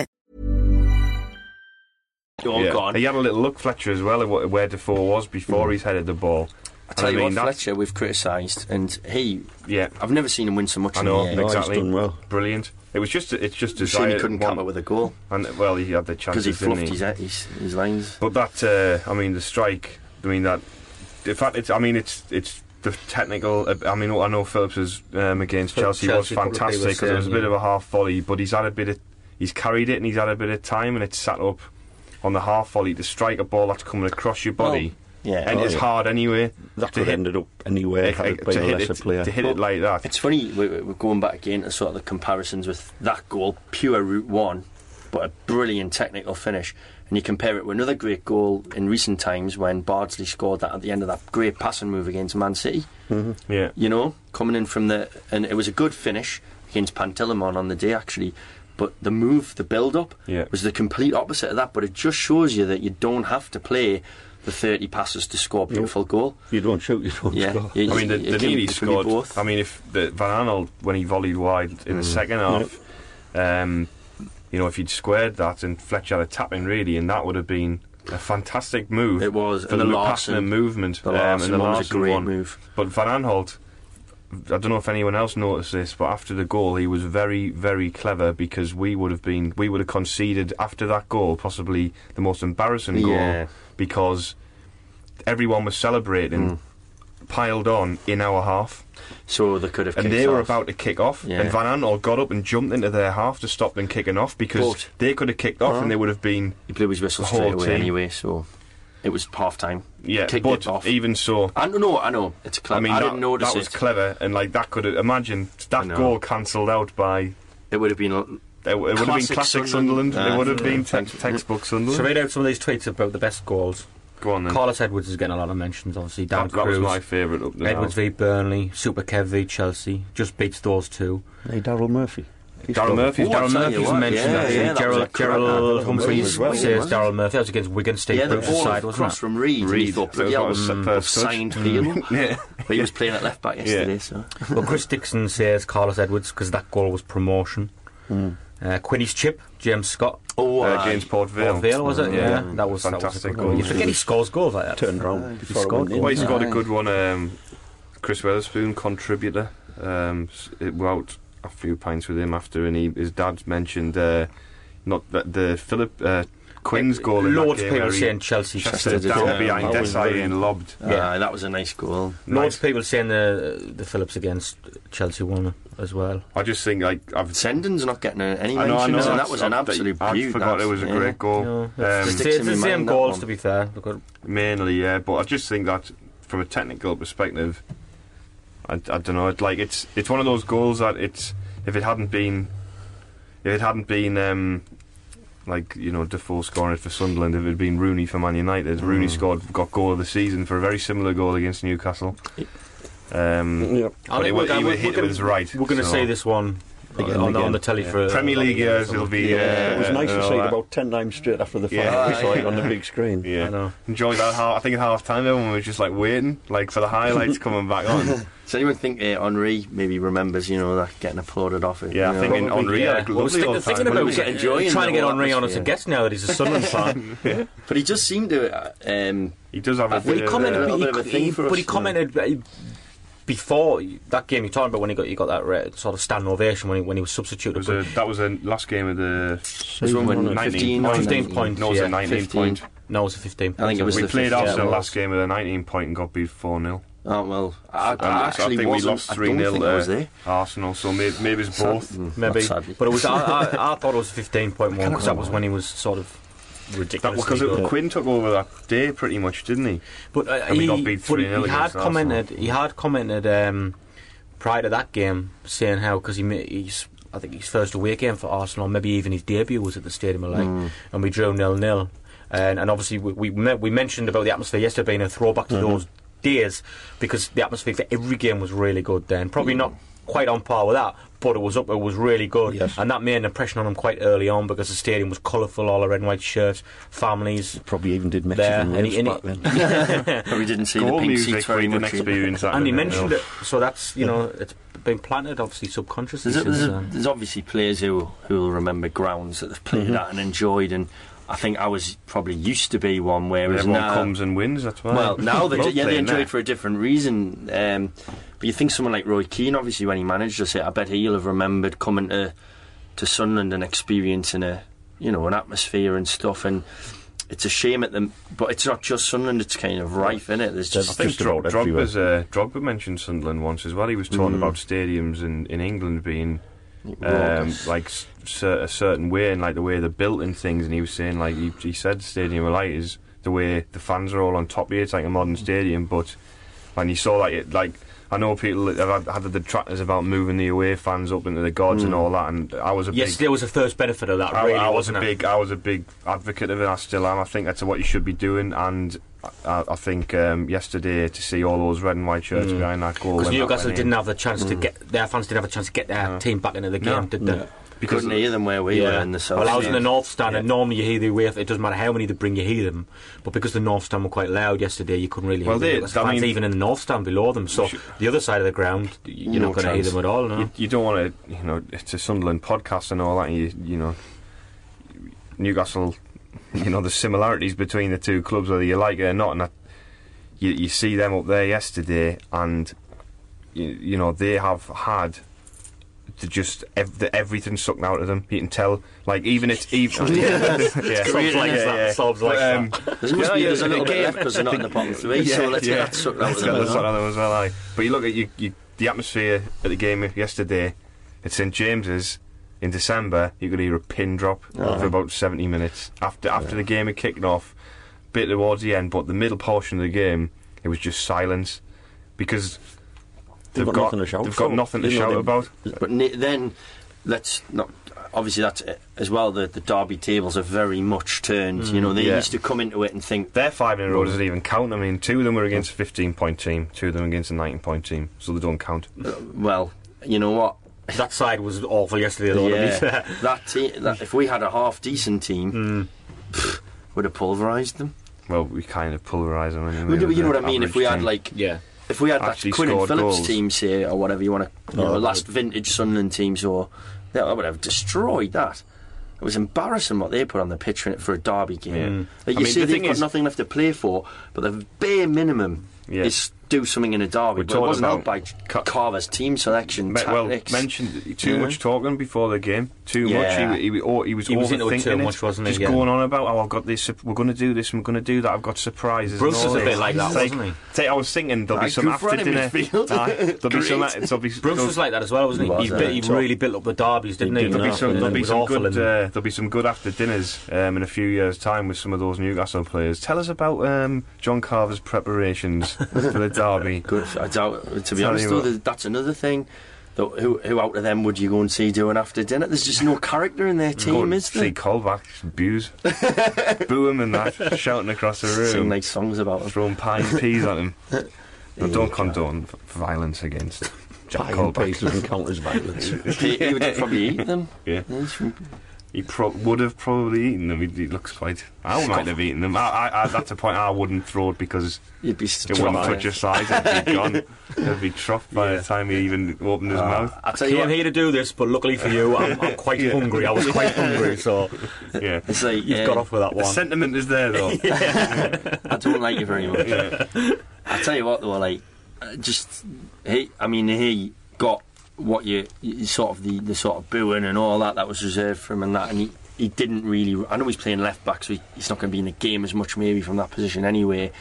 Oh, yeah. God. He had a little look Fletcher as well at wh- where Defoe was before he's headed the ball. I tell And you mean, what, Fletcher, we've criticised, and he, Yeah, I've never seen him win so much I in know the year. No, he's exactly. done well. Brilliant. It was just it's just I've as seen I he couldn't want- come up with a goal And well, he had the chance because chances, he didn't fluffed he? his, his, his lines. But that, uh, I mean, the strike. I mean that. In fact, it's. I mean, it's it's the technical. I mean, I know Phillips was um, against For Chelsea, Chelsea, was couple of people fantastic because it was a bit yeah. of a half volley, but he's had a bit of. He's carried it and he's had a bit of time, and it's sat up on the half volley to strike a ball that's coming across your body, Yeah. and Oh, it's yeah. hard anyway. That to could hit- ended up anywhere had it been to a hit lesser it, player. to hit it like that. It's funny, we- we're going back again to sort of the comparisons with that goal, pure Route 1, but a brilliant technical finish. And you compare it with another great goal in recent times when Bardsley scored that at the end of that great passing move against Man City. Mm-hmm. yeah, You know, coming in from the. And it was a good finish against Pantilimon on the day, actually. But the move, the build up, Yeah. was the complete opposite of that. But it just shows you that you don't have to play the 30 passes to score a beautiful goal. You don't shoot, you don't Yeah, score. you- I mean, the, it the can- Neely it can scored. both. I mean, if the Van Aanholt when he volleyed wide in the second half, um, you know, if he'd squared that and Fletcher had a tap in really, and that would have been a fantastic move. It was, for and the the Larsson- passing and movement. The um, Larsson and the one was a great one. move. But Van Aanholt, I don't know if anyone else noticed this, but after the goal, he was very, very clever because we would have been, we would have conceded after that goal, possibly the most embarrassing Yeah. goal because everyone was celebrating, Mm. piled on in our half, So they could have and they were about to kick off, Yeah. and Van Aanholt got up and jumped into their half to stop them kicking off because But- they could have kicked off and they would have been, He blew his whistle straight away team. anyway, so it was half time. yeah. Kicked but it off. even so, I know, I know. It's clever. I mean, I that, didn't notice that was it. clever, and like that could have imagine that goal cancelled out by. It would have been. It, it would have been Classic classic Sunderland. Sunderland. Uh, it would have yeah, been te- thanks. textbook So read out some of these tweets about the best goals. Go on then. Carlos Edwards is getting a lot of mentions, obviously. Dan that, that was my favourite up there. Edwards v Burnley, Super Kev v Chelsea. Just beats those two. Hey, Daryl Murphy. He's Murphy. got- Murphy's I'll Darryl tell you Murphy's what, mentioned yeah, actually. yeah, that was a Gerald, cracker. Gerald That Humphreys well, says wasn't? Daryl Murphy. That was against Wigan State Yeah, the ball side, wasn't across from Reid. and he Reid. thought, So bloody hell, was was first touch. signed Peel. (laughs) yeah. But he was playing at left back yesterday, so. (laughs) Well, Chris Dixon says Carlos Edwards because that goal was promotion. Uh, Quinny's chip, James Scott. Oh, Uh, aye. against Port Vale. Port Vale, was it? Yeah, that was Fantastic That was goal. goal. You forget he scores goals like that. Turned round before scored it. Well, he's got a good one. Um, Chris Weatherspoon, contributor. Um, it went out a few pints with him after, and he, his dad mentioned uh, not that the Philip uh, Quinn's goal in Loads that of game people where saying Chelsea. chested Chested it it down down. behind That was Desailly and lobbed. Aye, that was a nice goal. Loads Nice. of people saying the the Phillips against Chelsea won as well. I just think like I've. Zenden's not getting any I know, I know. and that was an I- absolute I forgot that. it was a Yeah. great goal. You know, Um, it's, it's the same goals one. to be fair. Mainly, yeah. But I just think that from a technical perspective, I, I don't know. It, like it's it's one of those goals that it's if it hadn't been if it hadn't been um, like you know Defoe scoring it for Sunderland, if it had been Rooney for Man United, Rooney scored got goal of the season for a very similar goal against Newcastle. Um, Yeah. I think he, we're wa- gonna- he, we're he gonna- was right. We're going to so- see this one Again, on, on again. the telly Yeah. for Premier League years. It'll be. Yeah, it was uh, nice to see all it about ten times straight after the final. Yeah. we saw it on the big screen. (laughs) Yeah, I know. enjoyed that. Half, I think at half time everyone was just like waiting, like for the highlights (laughs) coming back on. Does anyone think uh, Henry maybe remembers, you know, that getting applauded off it? Yeah, you I know? think in Probably, Henry Yeah. had a Well, I was lovely thinking, old thinking time. about was enjoying trying to get whole Henry on as a atmosphere. guest now that he's a Sunderland (laughs) fan. But he just seemed to. uh, Um, He does have a I bit think he commented, a uh, little he, bit of a thing he- for but us, he yeah. commented uh, before that game you're talking about when he got he got that re- sort of standing ovation when he when he was substituted. was a, that was the last game of the was one when 19 15, points. 15 points, No, it was a 19 15. point. no, it was a 15. I think it was we the played 15, off yeah, the last game of the 19 point and got beat 4 0. oh well, I, And I I actually think we wasn't. lost 3 don't 0 think I was there. Arsenal, so maybe, maybe it's both. Mm, maybe, but it was. I, I, I thought it was 15.1 because that was when he was sort of That ridiculous. because it, Quinn took over that day pretty much, didn't he? But uh, And we he, got beat but 3-0 he had against Arsenal. commented. He had commented um, prior to that game saying how because he he's I think his first away game for Arsenal, maybe even his debut was at the Stadium of Light, Mm. and we drew nil nil. And, and obviously we we, we mentioned about the atmosphere yesterday being a throwback to those days because the atmosphere for every game was really good then. Probably not quite on par with that, but it was up. It was really good, Yes. and that made an impression on him quite early on because the stadium was colourful, all the red and white shirts, families. Probably even did There, Mexican and he- roast and back then. (laughs) But we didn't see the Goal pink music seats very we much. experience that. And he mentioned it, so that's you know it's been planted obviously subconsciously. There's, a, since there's, a, there's obviously players who who will remember grounds that they've played at and enjoyed, and I think I was probably used to be one whereas Everyone now, comes and wins, that's why. Well, now they, Love yeah, they enjoy it for a different reason. Um, but you think someone like Roy Keane, obviously, when he managed us, I bet he'll have remembered coming to to Sunderland and experiencing a you know an atmosphere and stuff. And it's a shame at them, but it's not just Sunderland; it's kind of rife in it. There's I just think just about Drogba's, uh, Drogba mentioned Sunderland once as well. He was talking about stadiums in, in England being um, like s- a certain way and like the way they're built and things. And he was saying like he, he said Stadium of Light is the way the fans are all on top of you. It's like a modern stadium, but and you saw like it like. I know people have had, had the detractors about moving the away fans up into the gods and hmm. all that, and I was a Yes, big there was the first benefit of that. I, really, I was a wasn't it? big, I was a big advocate of it. I still am. I think that's what you should be doing. And I, I think um, yesterday to see all those red and white shirts hmm. behind that goal because Newcastle didn't in. have the chance to hmm. get their fans didn't have a chance to get their team back into the game, No. did they? No. Because couldn't hear them where we were in the south. well, I was in the north stand, and normally you hear the away. It doesn't matter how many they bring, you hear them. But because the north stand were quite loud yesterday, you couldn't really Well, hear they- the Newcastle I fans mean- even in the north stand below them. So the other side of the ground, you're No not going to hear them at all. No? you, you don't want to, you know, it's a Sunderland podcast and all that. And you, you know, Newcastle, you know, the similarities between the two clubs, whether you like it or not, and that, you, you see them up there yesterday, and you, you know they have had. To just ev- the, everything sucked out of them. You can tell, like even it's even (laughs) (laughs) yeah, yeah. Sobs like Yeah, that, yeah. sobs like But, um, There's, must Yeah, be, there's a little bit game- left because they're not in the bottom three, (laughs) so let's get that sucked out Let's get that sucked out of them as well. Aye. But you look at you, you, the atmosphere at the game yesterday at St James's in December. You could hear a pin drop for about seventy minutes after after the game had kicked off, bit towards the end. But the middle portion of the game, it was just silence because They've got nothing to shout They've for. got nothing to You know, shout they- about. But ne- then, let's not. Obviously, that's uh, as well. The, the derby tables are very much turned. you know, they yeah. used to come into it and think, Their five in a row doesn't even count. I mean, two of them were against a 15 point team, two of them against a 19 point team, so they don't count. uh, well, you know what? (laughs) that side was awful yesterday. Though, to be yeah, fair. that, te- that if we had a half decent team, pff, would have pulverised them. Well, we kind of pulverise them anyway. Well, you know what I mean? If average we had like, yeah. If we had that Actually Quinn and Phillips goals. team, say, or whatever you want to, you know, last vintage Sunderland teams, or that I would have destroyed that. It was embarrassing what they put on the pitch in it for a derby game. Like, I you mean, see, the they've got is- nothing left to play for, but the bare minimum Yeah. is do something in a derby. But it wasn't helped by Carver's team selection. Me- well, tactics. mentioned too Yeah. much talking before the game. Too Yeah. much. He, he, oh, he was He was it overthinking too much, wasn't he? Just Yeah. going on about, oh, I've got this. We're going to do this. We're going to do that. I've got surprises. Bruce was a bit like that, It's wasn't he? say- I was thinking there'll be some after dinner. there'll be (laughs) some. There'll be, Bruce was like that as well, wasn't he? Was, He, really built up the derbies, didn't he? There'll be some. And There'll it be was some awful good. Uh, there'll be some good after dinners um, in a few years' time with some of those Newcastle players. Tell us about um, John Carver's preparations for the (laughs) derby. Good. I doubt. To be Tell honest, though, what. that's another thing. Though, who who out of them would you go and see doing after dinner? There's just no character in their Go team, and is see there? Colback, abuse, (laughs) boo him and that, shouting across the room. Sing like songs about them. throwing pine peas at him. (laughs) I don't condone v- violence against Jack Pie and Colback. paste doesn't count as violence. (laughs) he, he would probably eat them. Yeah. He's from- He pro- would have probably eaten them. He, he looks quite. I might have eaten them. I, I, I, that's a point I wouldn't throw it because You'd be it wouldn't touch your size. It'd be (laughs) gone. It'd be troughed by Yeah. the time he even opened his Uh, mouth. I tell you Came what, here to do this, but luckily for you, I'm, I'm quite (laughs) hungry. I was quite (laughs) hungry, so Yeah. it's like you've uh, got off with that The one. sentiment is there though. I don't like you very much. I tell you what, though, like, uh, just he. I mean, he got what you, you sort of the, the sort of booing and all that that was reserved for him, and that, and he, he didn't really. I know he's playing left back, so he, he's not going to be in the game as much maybe from that position anyway.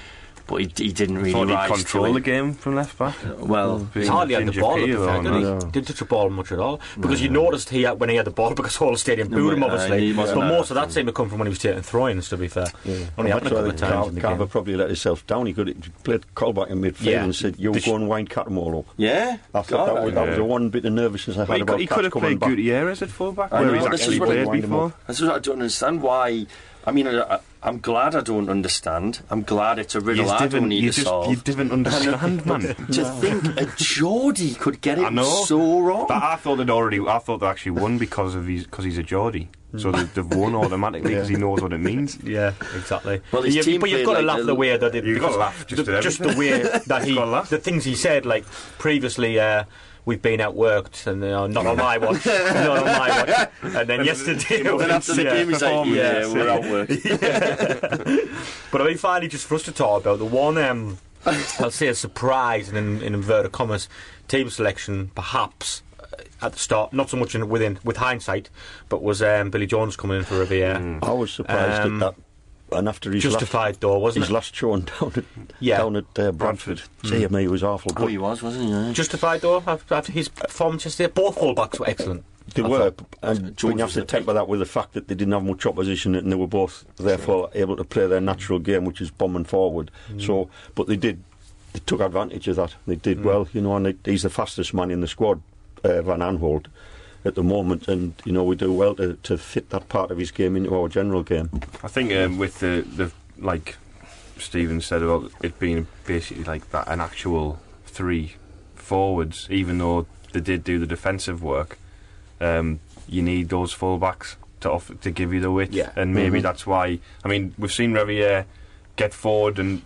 But he, he didn't really Thought rise control to the game from left back. Well, he hardly had the ball at Peel, the fair, though, did he? no. Didn't touch the ball much at all. Because you noticed he had, when he had the ball, because the whole stadium No, booed him, uh, obviously. he wasn't but most of that seemed to come from when he was taking throw-ins, to be fair. Only happened a couple of times in the Carver game. probably let himself down. He could have played Colback in midfield Yeah. and said, "You The sh- go and wind Cattermole." yeah. I thought God, that was, that was the one bit of nervousness I had Well, he about he could have played. Gutierrez at fullback, I where know, he's actually played before. up. This what I don't understand. Why? I mean, I, I, I'm glad I don't understand. I'm glad it's a riddle You I don't didn't, need you to just, solve. you didn't understand, (laughs) man. to think a Geordie could get I it know. so wrong. But I thought they'd already. I thought they actually won because of his because he's a Geordie. So they, they've won automatically because he knows what it means. (laughs) Yeah, exactly. Well, his You- team but you've played got to like laugh a- the way that it, You've got to laugh just the, just the way that (laughs) he, Gotta laugh. the things he said, like previously, uh, we've been outworked, and uh, not on my watch, (laughs) not on my watch, and then yesterday, (laughs) then was, after the yeah, game, he's like, performance. (laughs) yeah, we're outworked. But I mean, finally, just for us to talk about the one, um, I'll say a surprise and in, in inverted commas, team selection, perhaps uh, at the start, not so much in, within with hindsight, but was um, Billy Jones coming in for Riviere. I was surprised Um, at that. And after his Justified, though, last, wasn't his it? last shown down at Yeah. down at uh, Bradford, dear me, it was awful. Oh, he was, wasn't he? Yeah. Justified though after, after his performance yesterday. Both fullbacks were excellent. They I were, thought. and Jones you have to the temper that with the fact that they didn't have much opposition and they were both therefore able to play their natural game, which is bombing forward. Mm. So, but they did, they took advantage of that. They did well, you know, and they, he's the fastest man in the squad, uh, Van Aanholt, at the moment, and you know we do well to, to fit that part of his game into our general game. I think um, with the the like Stephen said about it being basically like that an actual three forwards, even though they did do the defensive work, um, you need those fullbacks to off, to give you the width, Yeah. and maybe Mhm. that's why. I mean, we've seen Riviere get forward and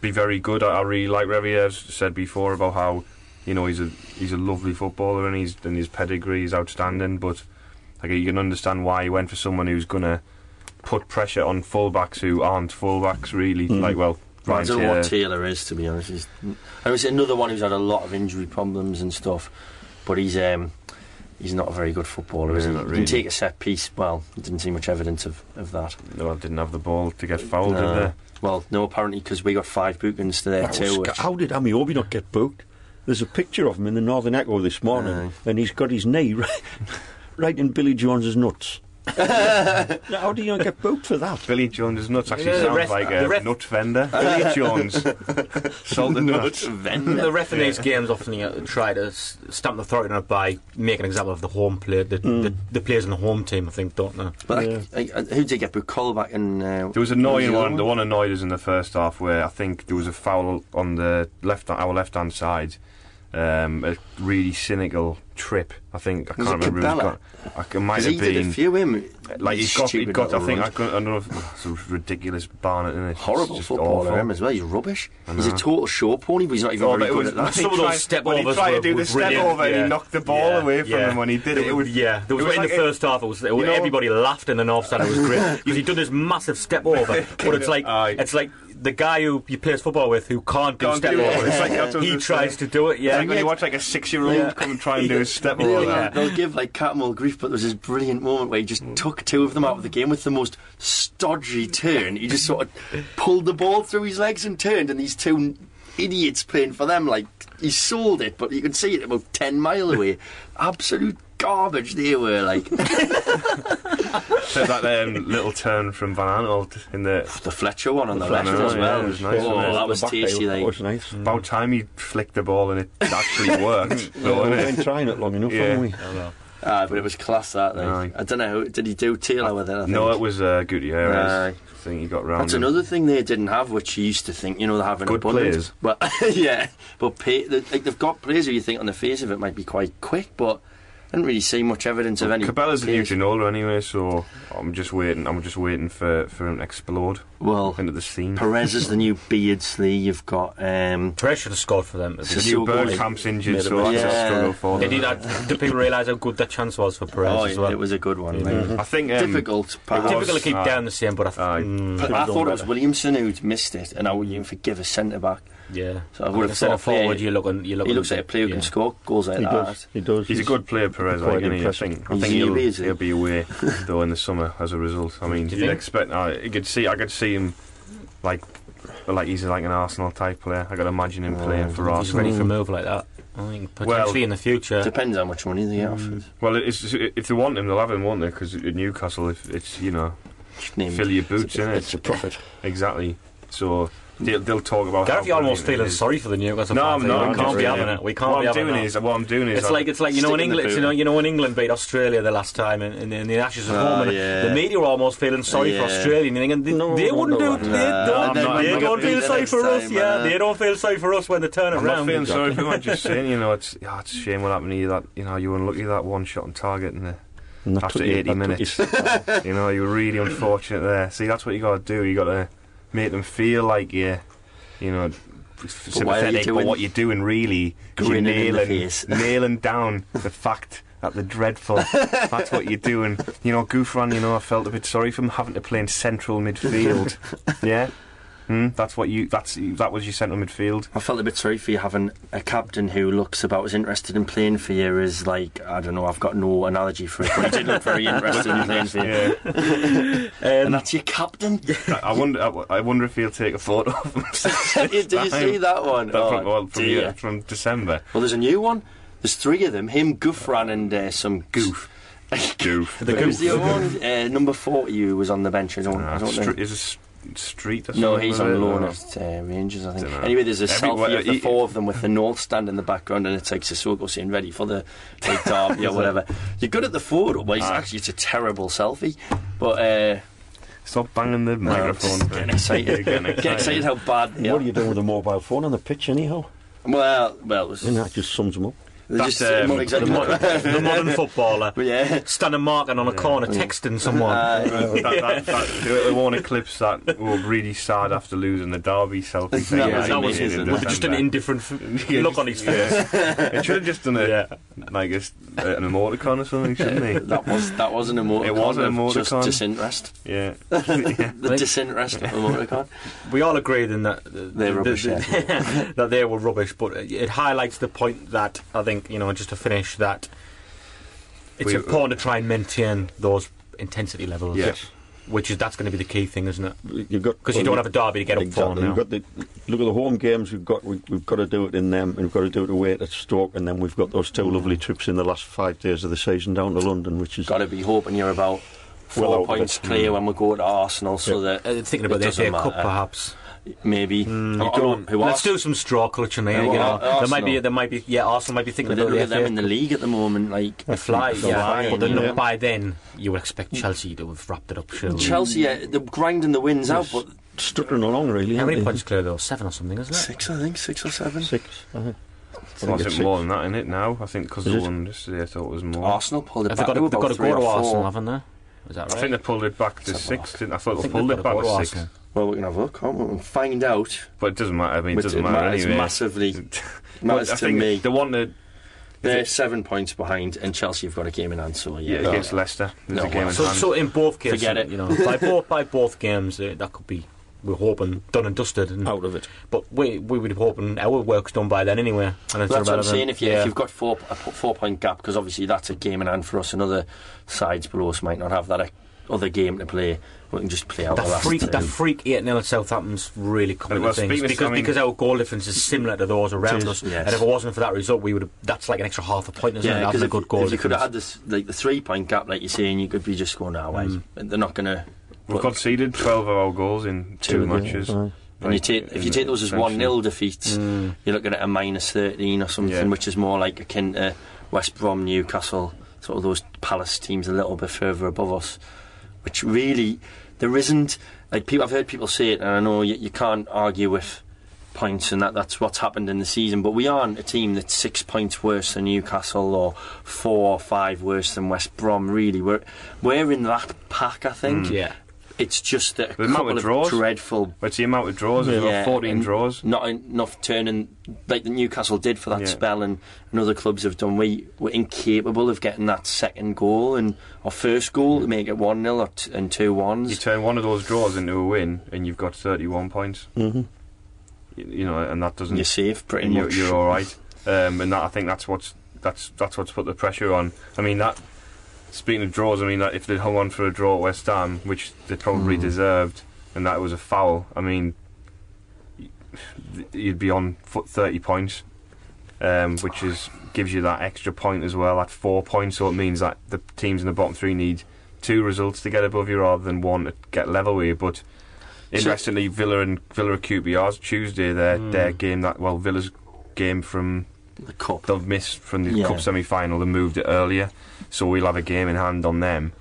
be very good. I, I really like Riviere. I've said before about how you know he's a he's a lovely footballer and he's and his pedigree is outstanding, but like you can understand why he went for someone who's gonna put pressure on fullbacks who aren't fullbacks really. Mm. Like well, I Ryan don't know what Taylor. Taylor is, to be honest. He's, I was another one who's had a lot of injury problems and stuff, but he's um, he's not a very good footballer, is he? No, not He really. Didn't take a set piece. Well, didn't see much evidence of, of that. Well, didn't have the ball to get fouled, No. did they? Well, no, apparently because we got five bookings today there I was too. Which, How did Ameobi not get booked? There's a picture of him in the Northern Echo this morning, Aye. and he's got his knee (laughs) right, right in Billy Jones's nuts. (laughs) Now, How do you get booked for that? Billy Jones' nuts actually Yeah, the sounds ref- like the a ref- nut vendor. Billy (laughs) Jones, salted nuts. vendor. The ref in these games often you know, try to s- stamp the authority on it by making an example of the home player, the, the, the players in the home team, I think, don't they? but like, like, uh, who did they get booked? Colback and uh, There was an annoying who the one. The one annoyed us in the first half where I think there was a foul on the left, our left hand side. Um, a really cynical trip. I think I Was can't remember. who's Cabella? got, I, it might 'Cause have he did a been. few him. Like he's got, he's Stupid got. I think I, runs. couldn't- I don't know. If, it's a ridiculous barnet, isn't it? It's horrible just footballer awful. him as well. He's rubbish. He's a total show pony, but he's not even Oh, but very it good was, at that. Some of he those tried- step when he tried to do the step brilliant, over and he knocked the ball Yeah, away from yeah. him when he did it. It was yeah, there was, it was in like the a- first half. It was it, you know- everybody laughed in the north side. It was great because (laughs) he'd done this massive step over, but it's like it's like the guy who you plays football with who can't do Can't step do it. over. It's like that's what he I'm tries saying. to do it. It's Yeah, like when you watch like a six-year-old Yeah. come and try and do a step They'll, over. Yeah. they'll give like Cattermole grief, but there was this brilliant moment where he just took two of them out of the game with the most stodgy turn. He just sort of pulled the ball through his legs and turned, and these two idiots playing for them, like he sold it, but you could see it about ten mile away. Absolute garbage they were. Like (laughs) So that um, little turn from Van Aanholt in the the Fletcher one on the, Fletcher left one, as yeah, well. it was nice, oh, wasn't that was The tasty. heel, Like. That was nice. about time he flicked the ball and it actually (laughs) worked. though, We've been trying it long enough, Yeah. haven't we? Ah, but it was class that. Like. Aye. I don't know. Did he do Taylor with it? I No, it was uh, Gutierrez. Aye. I think he got round. That's him. another thing they didn't have, which you used to think, you know, they have in Good abundance. players. But (laughs) yeah, but pay, they, like they've got players who you think on the face of it might be quite quick, but I didn't really see much evidence of any. Cabella's a new pace. Ginola anyway, so I'm just waiting. I'm just waiting for, for him to explode Well, into the scene. Perez is the new (laughs) Beardsley. You've got um, Perez should have scored for them. The So new good. Bergkamp's injured, Made so a that's mess. a struggle Yeah. for Did them. he not, do people realise how good that chance was for Perez oh, as well? it was a good one. like, I think um, difficult. perhaps. Difficult to keep Aye. down the same, but I, th- Aye. mm, I thought it was better. Williamson who'd missed it, and I would even forgive a centre back. Yeah. So I would have centre thought a player- forward, you're looking, you're looking. He looks like a player who yeah. can score goals like He that. does. He does. He's a good player, Perez. quite Like, isn't? I impressive. think, I He's think he'll, really he'll be away (laughs) though in the summer as a result. I mean, Do you you'd think? expect. Uh, you could see. I could see him like, like he's like an Arsenal type player. I could imagine him playing for He's Arsenal. ready for a move like that. I think potentially Well, in the future. Depends how much money they get offered. Well, it's, if they want him, they'll have him, won't they? Because at Newcastle, if it's you know, fill your boots in It's a it. profit. Exactly. So they'll, they'll talk about. Gareth, how you're almost feeling sorry for the Newcastle No, fans. I'm not. We can't just be saying, having it. We can't what be I'm having doing that. is what I'm doing is It's I- like it's like you know when in England, you know, you know when England beat Australia the last time in, in, in the Ashes of Oh, home, and yeah. the media were almost feeling sorry for Australia. And thinking, they, No, they wouldn't no, do. no. They Nah, don't, I'm they I'm don't feel sorry for us. Yeah, they don't feel sorry for us when they turn it I'm around. feeling sorry for him. I'm just (laughs) saying, you know, it's yeah, it's a shame what happened to you. That you know, you were unlucky that one shot on target and the, after took you- 80 minutes. you- (laughs) you know, you were really unfortunate there. See, that's what you got to do. You got to make them feel like you, you know, sympathetic. But doing- what you're doing really is you're the nailing, (laughs) nailing down the fact that they're dreadful. That's what you're doing. You know, Gouffran, you know, I felt a bit sorry for him having to play in central midfield. (laughs) yeah. Hmm? That's what you. That's that was your central midfield. I felt a bit sorry for you having a captain who looks about as interested in playing for you as like I don't know. I've got no analogy for it, but he did look very (laughs) interested in playing for you. Yeah. (laughs) And that's your captain. I- I wonder. I, I wonder if he'll take a photo of (laughs) himself. did you see that one? That Oh, from, well, from, dear. from December. Well, there's a new one. There's three of them. Him, Gouffran, and uh, some goof. Goof. The Who's the goof. one? Uh, number forty who was on the bench. I don't. I Uh, don't know. is it s- street or something? No, he's on it, loan or- at uh, Rangers, I think. Dunno. Anyway, there's a Everywhere- selfie of the he- four of them with the North stand in the background, and it takes a Sissoko saying ready for the big derby (laughs) or whatever. You're good at the photo, but it's Aye. actually it's a terrible selfie. But uh, Stop banging the microphone. (laughs) just getting excited. (laughs) You're getting Get excited how bad. What are. are you doing with a mobile phone on the pitch, anyhow? Well, well, it was, And that just sums them up. They That's, just um, well, The modern, the (laughs) modern footballer yeah. standing marking on a corner, texting someone. Uh, that, that, (laughs) that, the one eclipse that were really sad after losing the derby selfie thing. That yeah, was that was amazing. in with just an indifferent f- (laughs) look on his face. It should have just done a Yeah. like a, s- an emoticon or something, shouldn't he? that was that wasn't a emoticon. It wasn't a of Just emoticon. disinterest. Yeah. yeah. The disinterest of emoticon. We all agreed in that uh, They're the- rubbish, the- that they were rubbish, but it highlights the point that I think you know just to finish that it's We- important to try and maintain those intensity levels. Yes. Which is that's going to be the key thing, isn't it? You've got Because you don't have a derby to get up for now. You've got the look at the home games. We've got we, we've got to do it in them, and we've got to do it away at Stoke, and then we've got those two lovely trips in the last five days of the season down to London, which is Got to be hoping you're about four out points clear when we go to Arsenal, so that Uh, thinking about the doesn't FA Cup, perhaps. Maybe. Mm. Who Let's do some straw clutching there. Who You know, are there might be, there might be, yeah. Arsenal might be thinking But about look the at them in the league at the moment. Like They fly, they're yeah. flying, but then yeah. by then, you would expect Chelsea to have wrapped it up, surely. Chelsea, yeah, they're grinding the wins out, but stuttering along really. How many they? points clear though? Seven or something, isn't it? six, I think, six or seven. Six. I think. Well, I it's think six. more than that in it now. I think because the one yesterday, I thought it was more. Arsenal pulled it Have back. got, They to, were they've got about to three go to Arsenal, haven't they? Is that right? I think they pulled it back to Let's have a six. Didn't I? I thought I they pulled it back to go to to six. Well, we can have a look, can't we? We'll find out. But it doesn't matter. I mean, it doesn't it matter matters anyway. massively. (laughs) Matters I to think me. They wanted, They're seven points behind, and Chelsea have got a game in hand. So yeah, yeah, against Leicester. There's No, a game in So, hand. so in both cases, Forget it. you know, by both by both games, uh, that could be. We're hoping done and dusted, and, Out of it. but we we would be hoping our work's done by then anyway. And it's That's what I'm saying. If, you, yeah. if you've got four, a p- four point gap, because obviously that's a game in hand for us, and other sides below us might not have that other game to play. We can just play out that the last freak, two. that freak eight 0 at Southampton's really coming Well, things because I mean- because our goal difference is similar to those around is, us. yes. And if it wasn't for that result, we would have. That's like an extra half a point, isn't it? yeah, Having because a good goal if you could have had this like the three point gap, like you're saying, you could be just going our way. Mm. They're not going to. We've conceded 12 of our goals in two, Two, matches. Aye. And you take, if you take those as one 0 defeats, Mm. you're looking at a minus thirteen or something, Yeah. which is more like akin to West Brom, Newcastle, sort of those Palace teams a little bit further above us, which really there isn't like people. I've heard people say it, and I know you, you can't argue with points and that that's what's happened in the season. But we aren't a team that's six points worse than Newcastle or four or five worse than West Brom. Really, we're we're in that pack. I think. Yeah. It's just that a The amount couple of of draws. dreadful What's the amount of draws? We've Yeah, got 14 and draws. Not enough turning like the Newcastle did for that Yeah. spell, and, and other clubs have done. We were incapable of getting that second goal and our first goal to make it one 0 t- and two You turn one of those draws into a win, and you've got 31 points. Mm-hmm. You, you know, and that doesn't. You're safe, pretty and you're, much. you're all right. (laughs) Um, and that, I think that's what's that's that's what's put the pressure on. I mean that. Speaking of draws, I mean that if they'd hung on for a draw at West Ham, which they probably Mm. deserved, and that was a foul, I mean, you'd be on foot 30 points, um, which is gives you that extra point as well. At four points, so it means that the teams in the bottom three need two results to get above you rather than one to get level with you. But interestingly, Villa and Villa QPR's Tuesday, their their game that well Villa's game from the cup. they've missed from the Yeah. cup semi final. and moved it earlier, so we'll have a game in hand on them.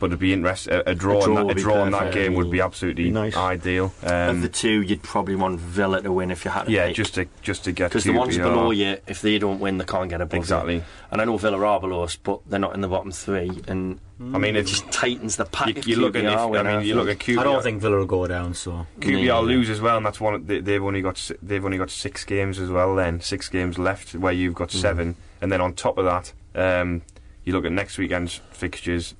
But it'd be interesting. A, a draw, A draw in that, a draw in that game would be absolutely Be nice. ideal. of Um, the two, you'd probably want Villa to win if you had to yeah, pick. just to just to get because the ones QPR. below you, if they don't win, they can't get above you. Exactly. And I know Villa are below us, but they're not in the bottom three, and I mean, it if just tightens the pack. you, you look at, QPR if, I mean, you look at QPR. I don't think Villa will go down, so. QPR Yeah. lose as well, and that's one. They, they've only got they've only got six games as well. Then six games left, where you've got Mm. seven, and then on top of that, um, you look at next weekend's fixtures.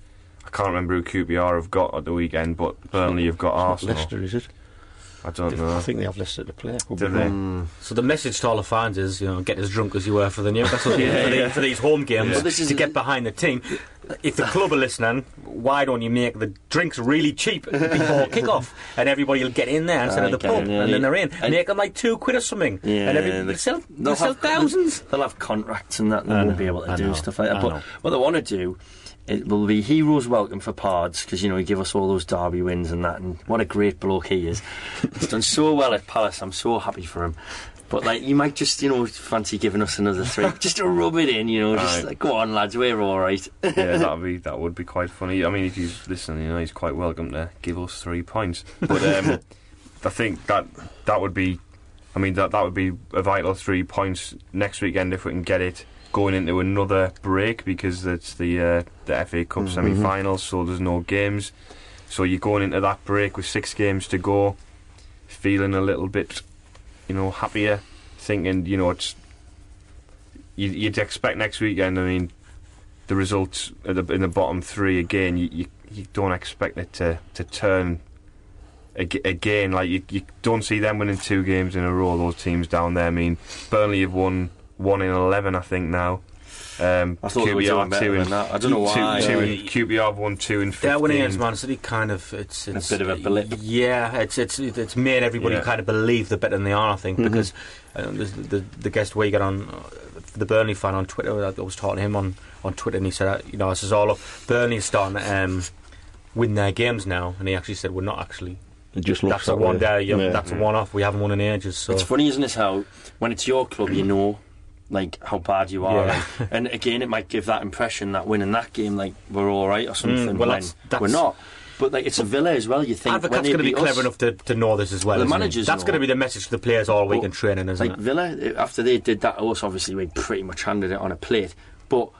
I can't remember who QPR have got at the weekend, but Burnley have got Arsenal. Leicester, is it? I don't know. I think they have Leicester to play. Could Do they? wrong. So the message to all the fans is, you know, get as drunk as you were for the Newcastle (laughs) game, Yeah, for, the, yeah. for these home games, Yeah. But this is- to get behind the team. If the club are listening, why don't you make the drinks really cheap before (laughs) kick-off, and everybody will get in there instead of the pub, yeah. and then they're in. And- Make them like two quid or something, Yeah, and every, they- they'll sell, they'll they'll sell have- thousands. They'll have contracts and that, and they won't be able to I do know, stuff like that. I But know. what they want to do, it will be heroes welcome for Pards because you know he give us all those derby wins and that, and what a great bloke he is. He's done so well at Palace. I'm so happy for him. But like, you might just, you know, fancy giving us another three, (laughs) just to rub it in, you know, just Aye. like, go on, lads, we're all right. yeah, (laughs) that'd be that would be quite funny. I mean, if he's listening, you know, he's quite welcome to give us three points. But um, (laughs) I think that that would be, I mean, that that would be a vital three points next weekend if we can get it going into another break because it's the uh, the FA Cup semi-finals, so there's no games. So you're going into that break with six games to go, feeling a little bit, you know, happier, thinking, you know, it's. you- You'd expect next weekend. I mean, the results the, in the bottom three again, you, you, you don't expect it to, to turn ag- again. Like you, you don't see them winning two games in a row. Those teams down there. I mean, Burnley have won one in eleven, I think now. Um, I thought they were doing better two than that. I don't know why. two Uh, in- QPR have won two in Their winning against fifteen. Man City kind of it's, it's bit of a blip. Yeah, it's it's it's made everybody Yeah. kind of believe they're better than they are. I think because uh, the, the the guest we got on uh, the Burnley fan on Twitter. I was talking to him on, on Twitter, and he said, uh, you know, this is all up. Burnley's starting to um, win their games now, and he actually said we're not actually. It just looks That's a that one way. day. Yeah, Yeah. That's a one off. We haven't won in ages. So It's funny, isn't it, how when it's your club, you know, like how bad you are, Yeah. and, and again, it might give that impression that winning that game, like we're all right or something. Mm, well, when that's- that's- we're not. But like it's a Villa as well. You think when Advocaat's going to be beat clever us, enough to, to know this as well. The managers That's going to be the message to the players all week in training, isn't like it? Villa after they did that us, obviously we pretty much handed it on a plate. But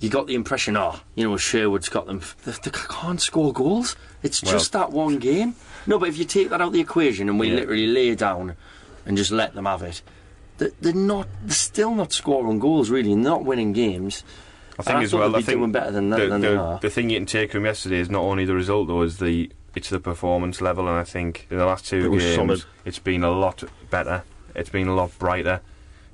you got the impression, oh, you know, Sherwood's got them. They, they can't score goals. It's Well- just that one game. No, but if you take that out of the equation and we Yeah. literally lay down and just let them have it, they're not. They're still not scoring goals. Really, not winning games. I think I as thought well. they'd I think doing better than that- the, than the, they are. the thing you can take from yesterday is not only the result though, is the it's the performance level, and I think in the last two It games solid. it's been a lot better. It's been a lot brighter,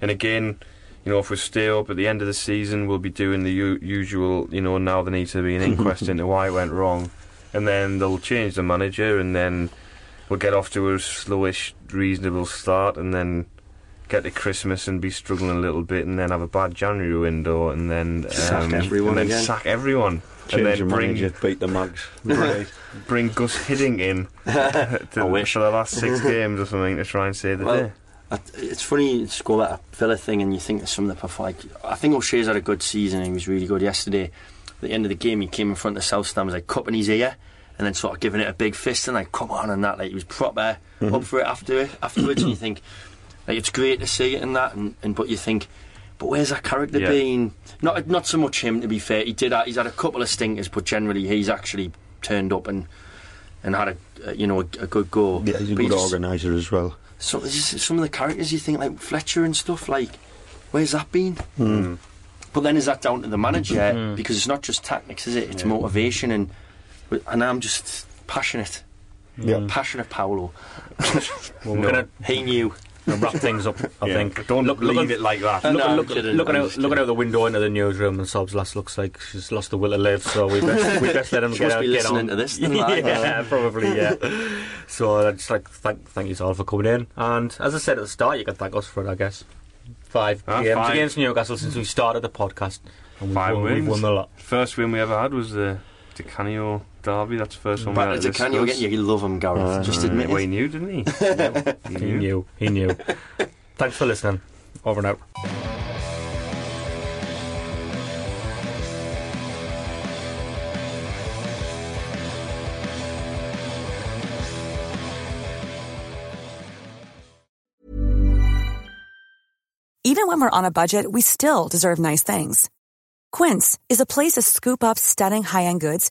and again. You know, if we stay up at the end of the season, we'll be doing the u- usual. You know, now there needs to be an inquest (laughs) into why it went wrong, and then they'll change the manager, and then we'll get off to a slowish, reasonable start, and then get to Christmas and be struggling a little bit, and then have a bad January window, and then Sack um, everyone and then again. sack everyone, Change and the then bring manager, beat the mugs. (laughs) bring, bring Guus Hiddink in (laughs) to, I wish. for the last six (laughs) games or something to try and save the Well, day. I- It's funny you go that Villa thing and you think of some of the perf- like I think O'Shea's had a good season and he was really good yesterday At the end of the game, he came in front of the South Stand, was like cupping his ear, and then sort of giving it a big fist and like, come on, and that. Like, he was proper Mm-hmm. up for it after it, afterwards, and you think, like, it's great to see it and that, and, and but you think, but where's that character Yeah. been? Not not so much him, to be fair. He did. ha- He's had a couple of stinkers, but generally he's actually turned up and and had a, a you know a, a good go. Yeah, he's a But good you organiser as well. some, just some of the characters you think like Fletcher and stuff like where's that been Hmm. hmm. but then is that down to the manager hmm. Hmm. because it's not just tactics is it it's motivation and and I'm just passionate Yeah. passionate Paolo (laughs) Well, we're gonna he knew wrap things up. I Yeah, think. don't Look- leave looking- it like that. No, Look, I'm look, kidding, looking out, just looking out the window into the newsroom, and Sob's lass looks like she's lost the will to live. So we best, we best let him She get must out, be get listening on. to this then, like, (laughs) yeah, probably. Yeah. so I just like thank thank you all for coming in, and as I said at the start, you can thank us for it, I guess. Five Ah, games five. against Newcastle since we started the podcast, and we've Five won, we've wins. won a lot. First win we ever had was Di Canio derby. That's the first one we back had to to Canio discuss. again you love him Gareth Uh, just Uh, admit well, he knew, didn't he? Yeah, (laughs) he He knew. knew. He knew. Thanks for listening. Over and out. Even when we're on a budget, we still deserve nice things. Quince is a place to scoop up stunning high-end goods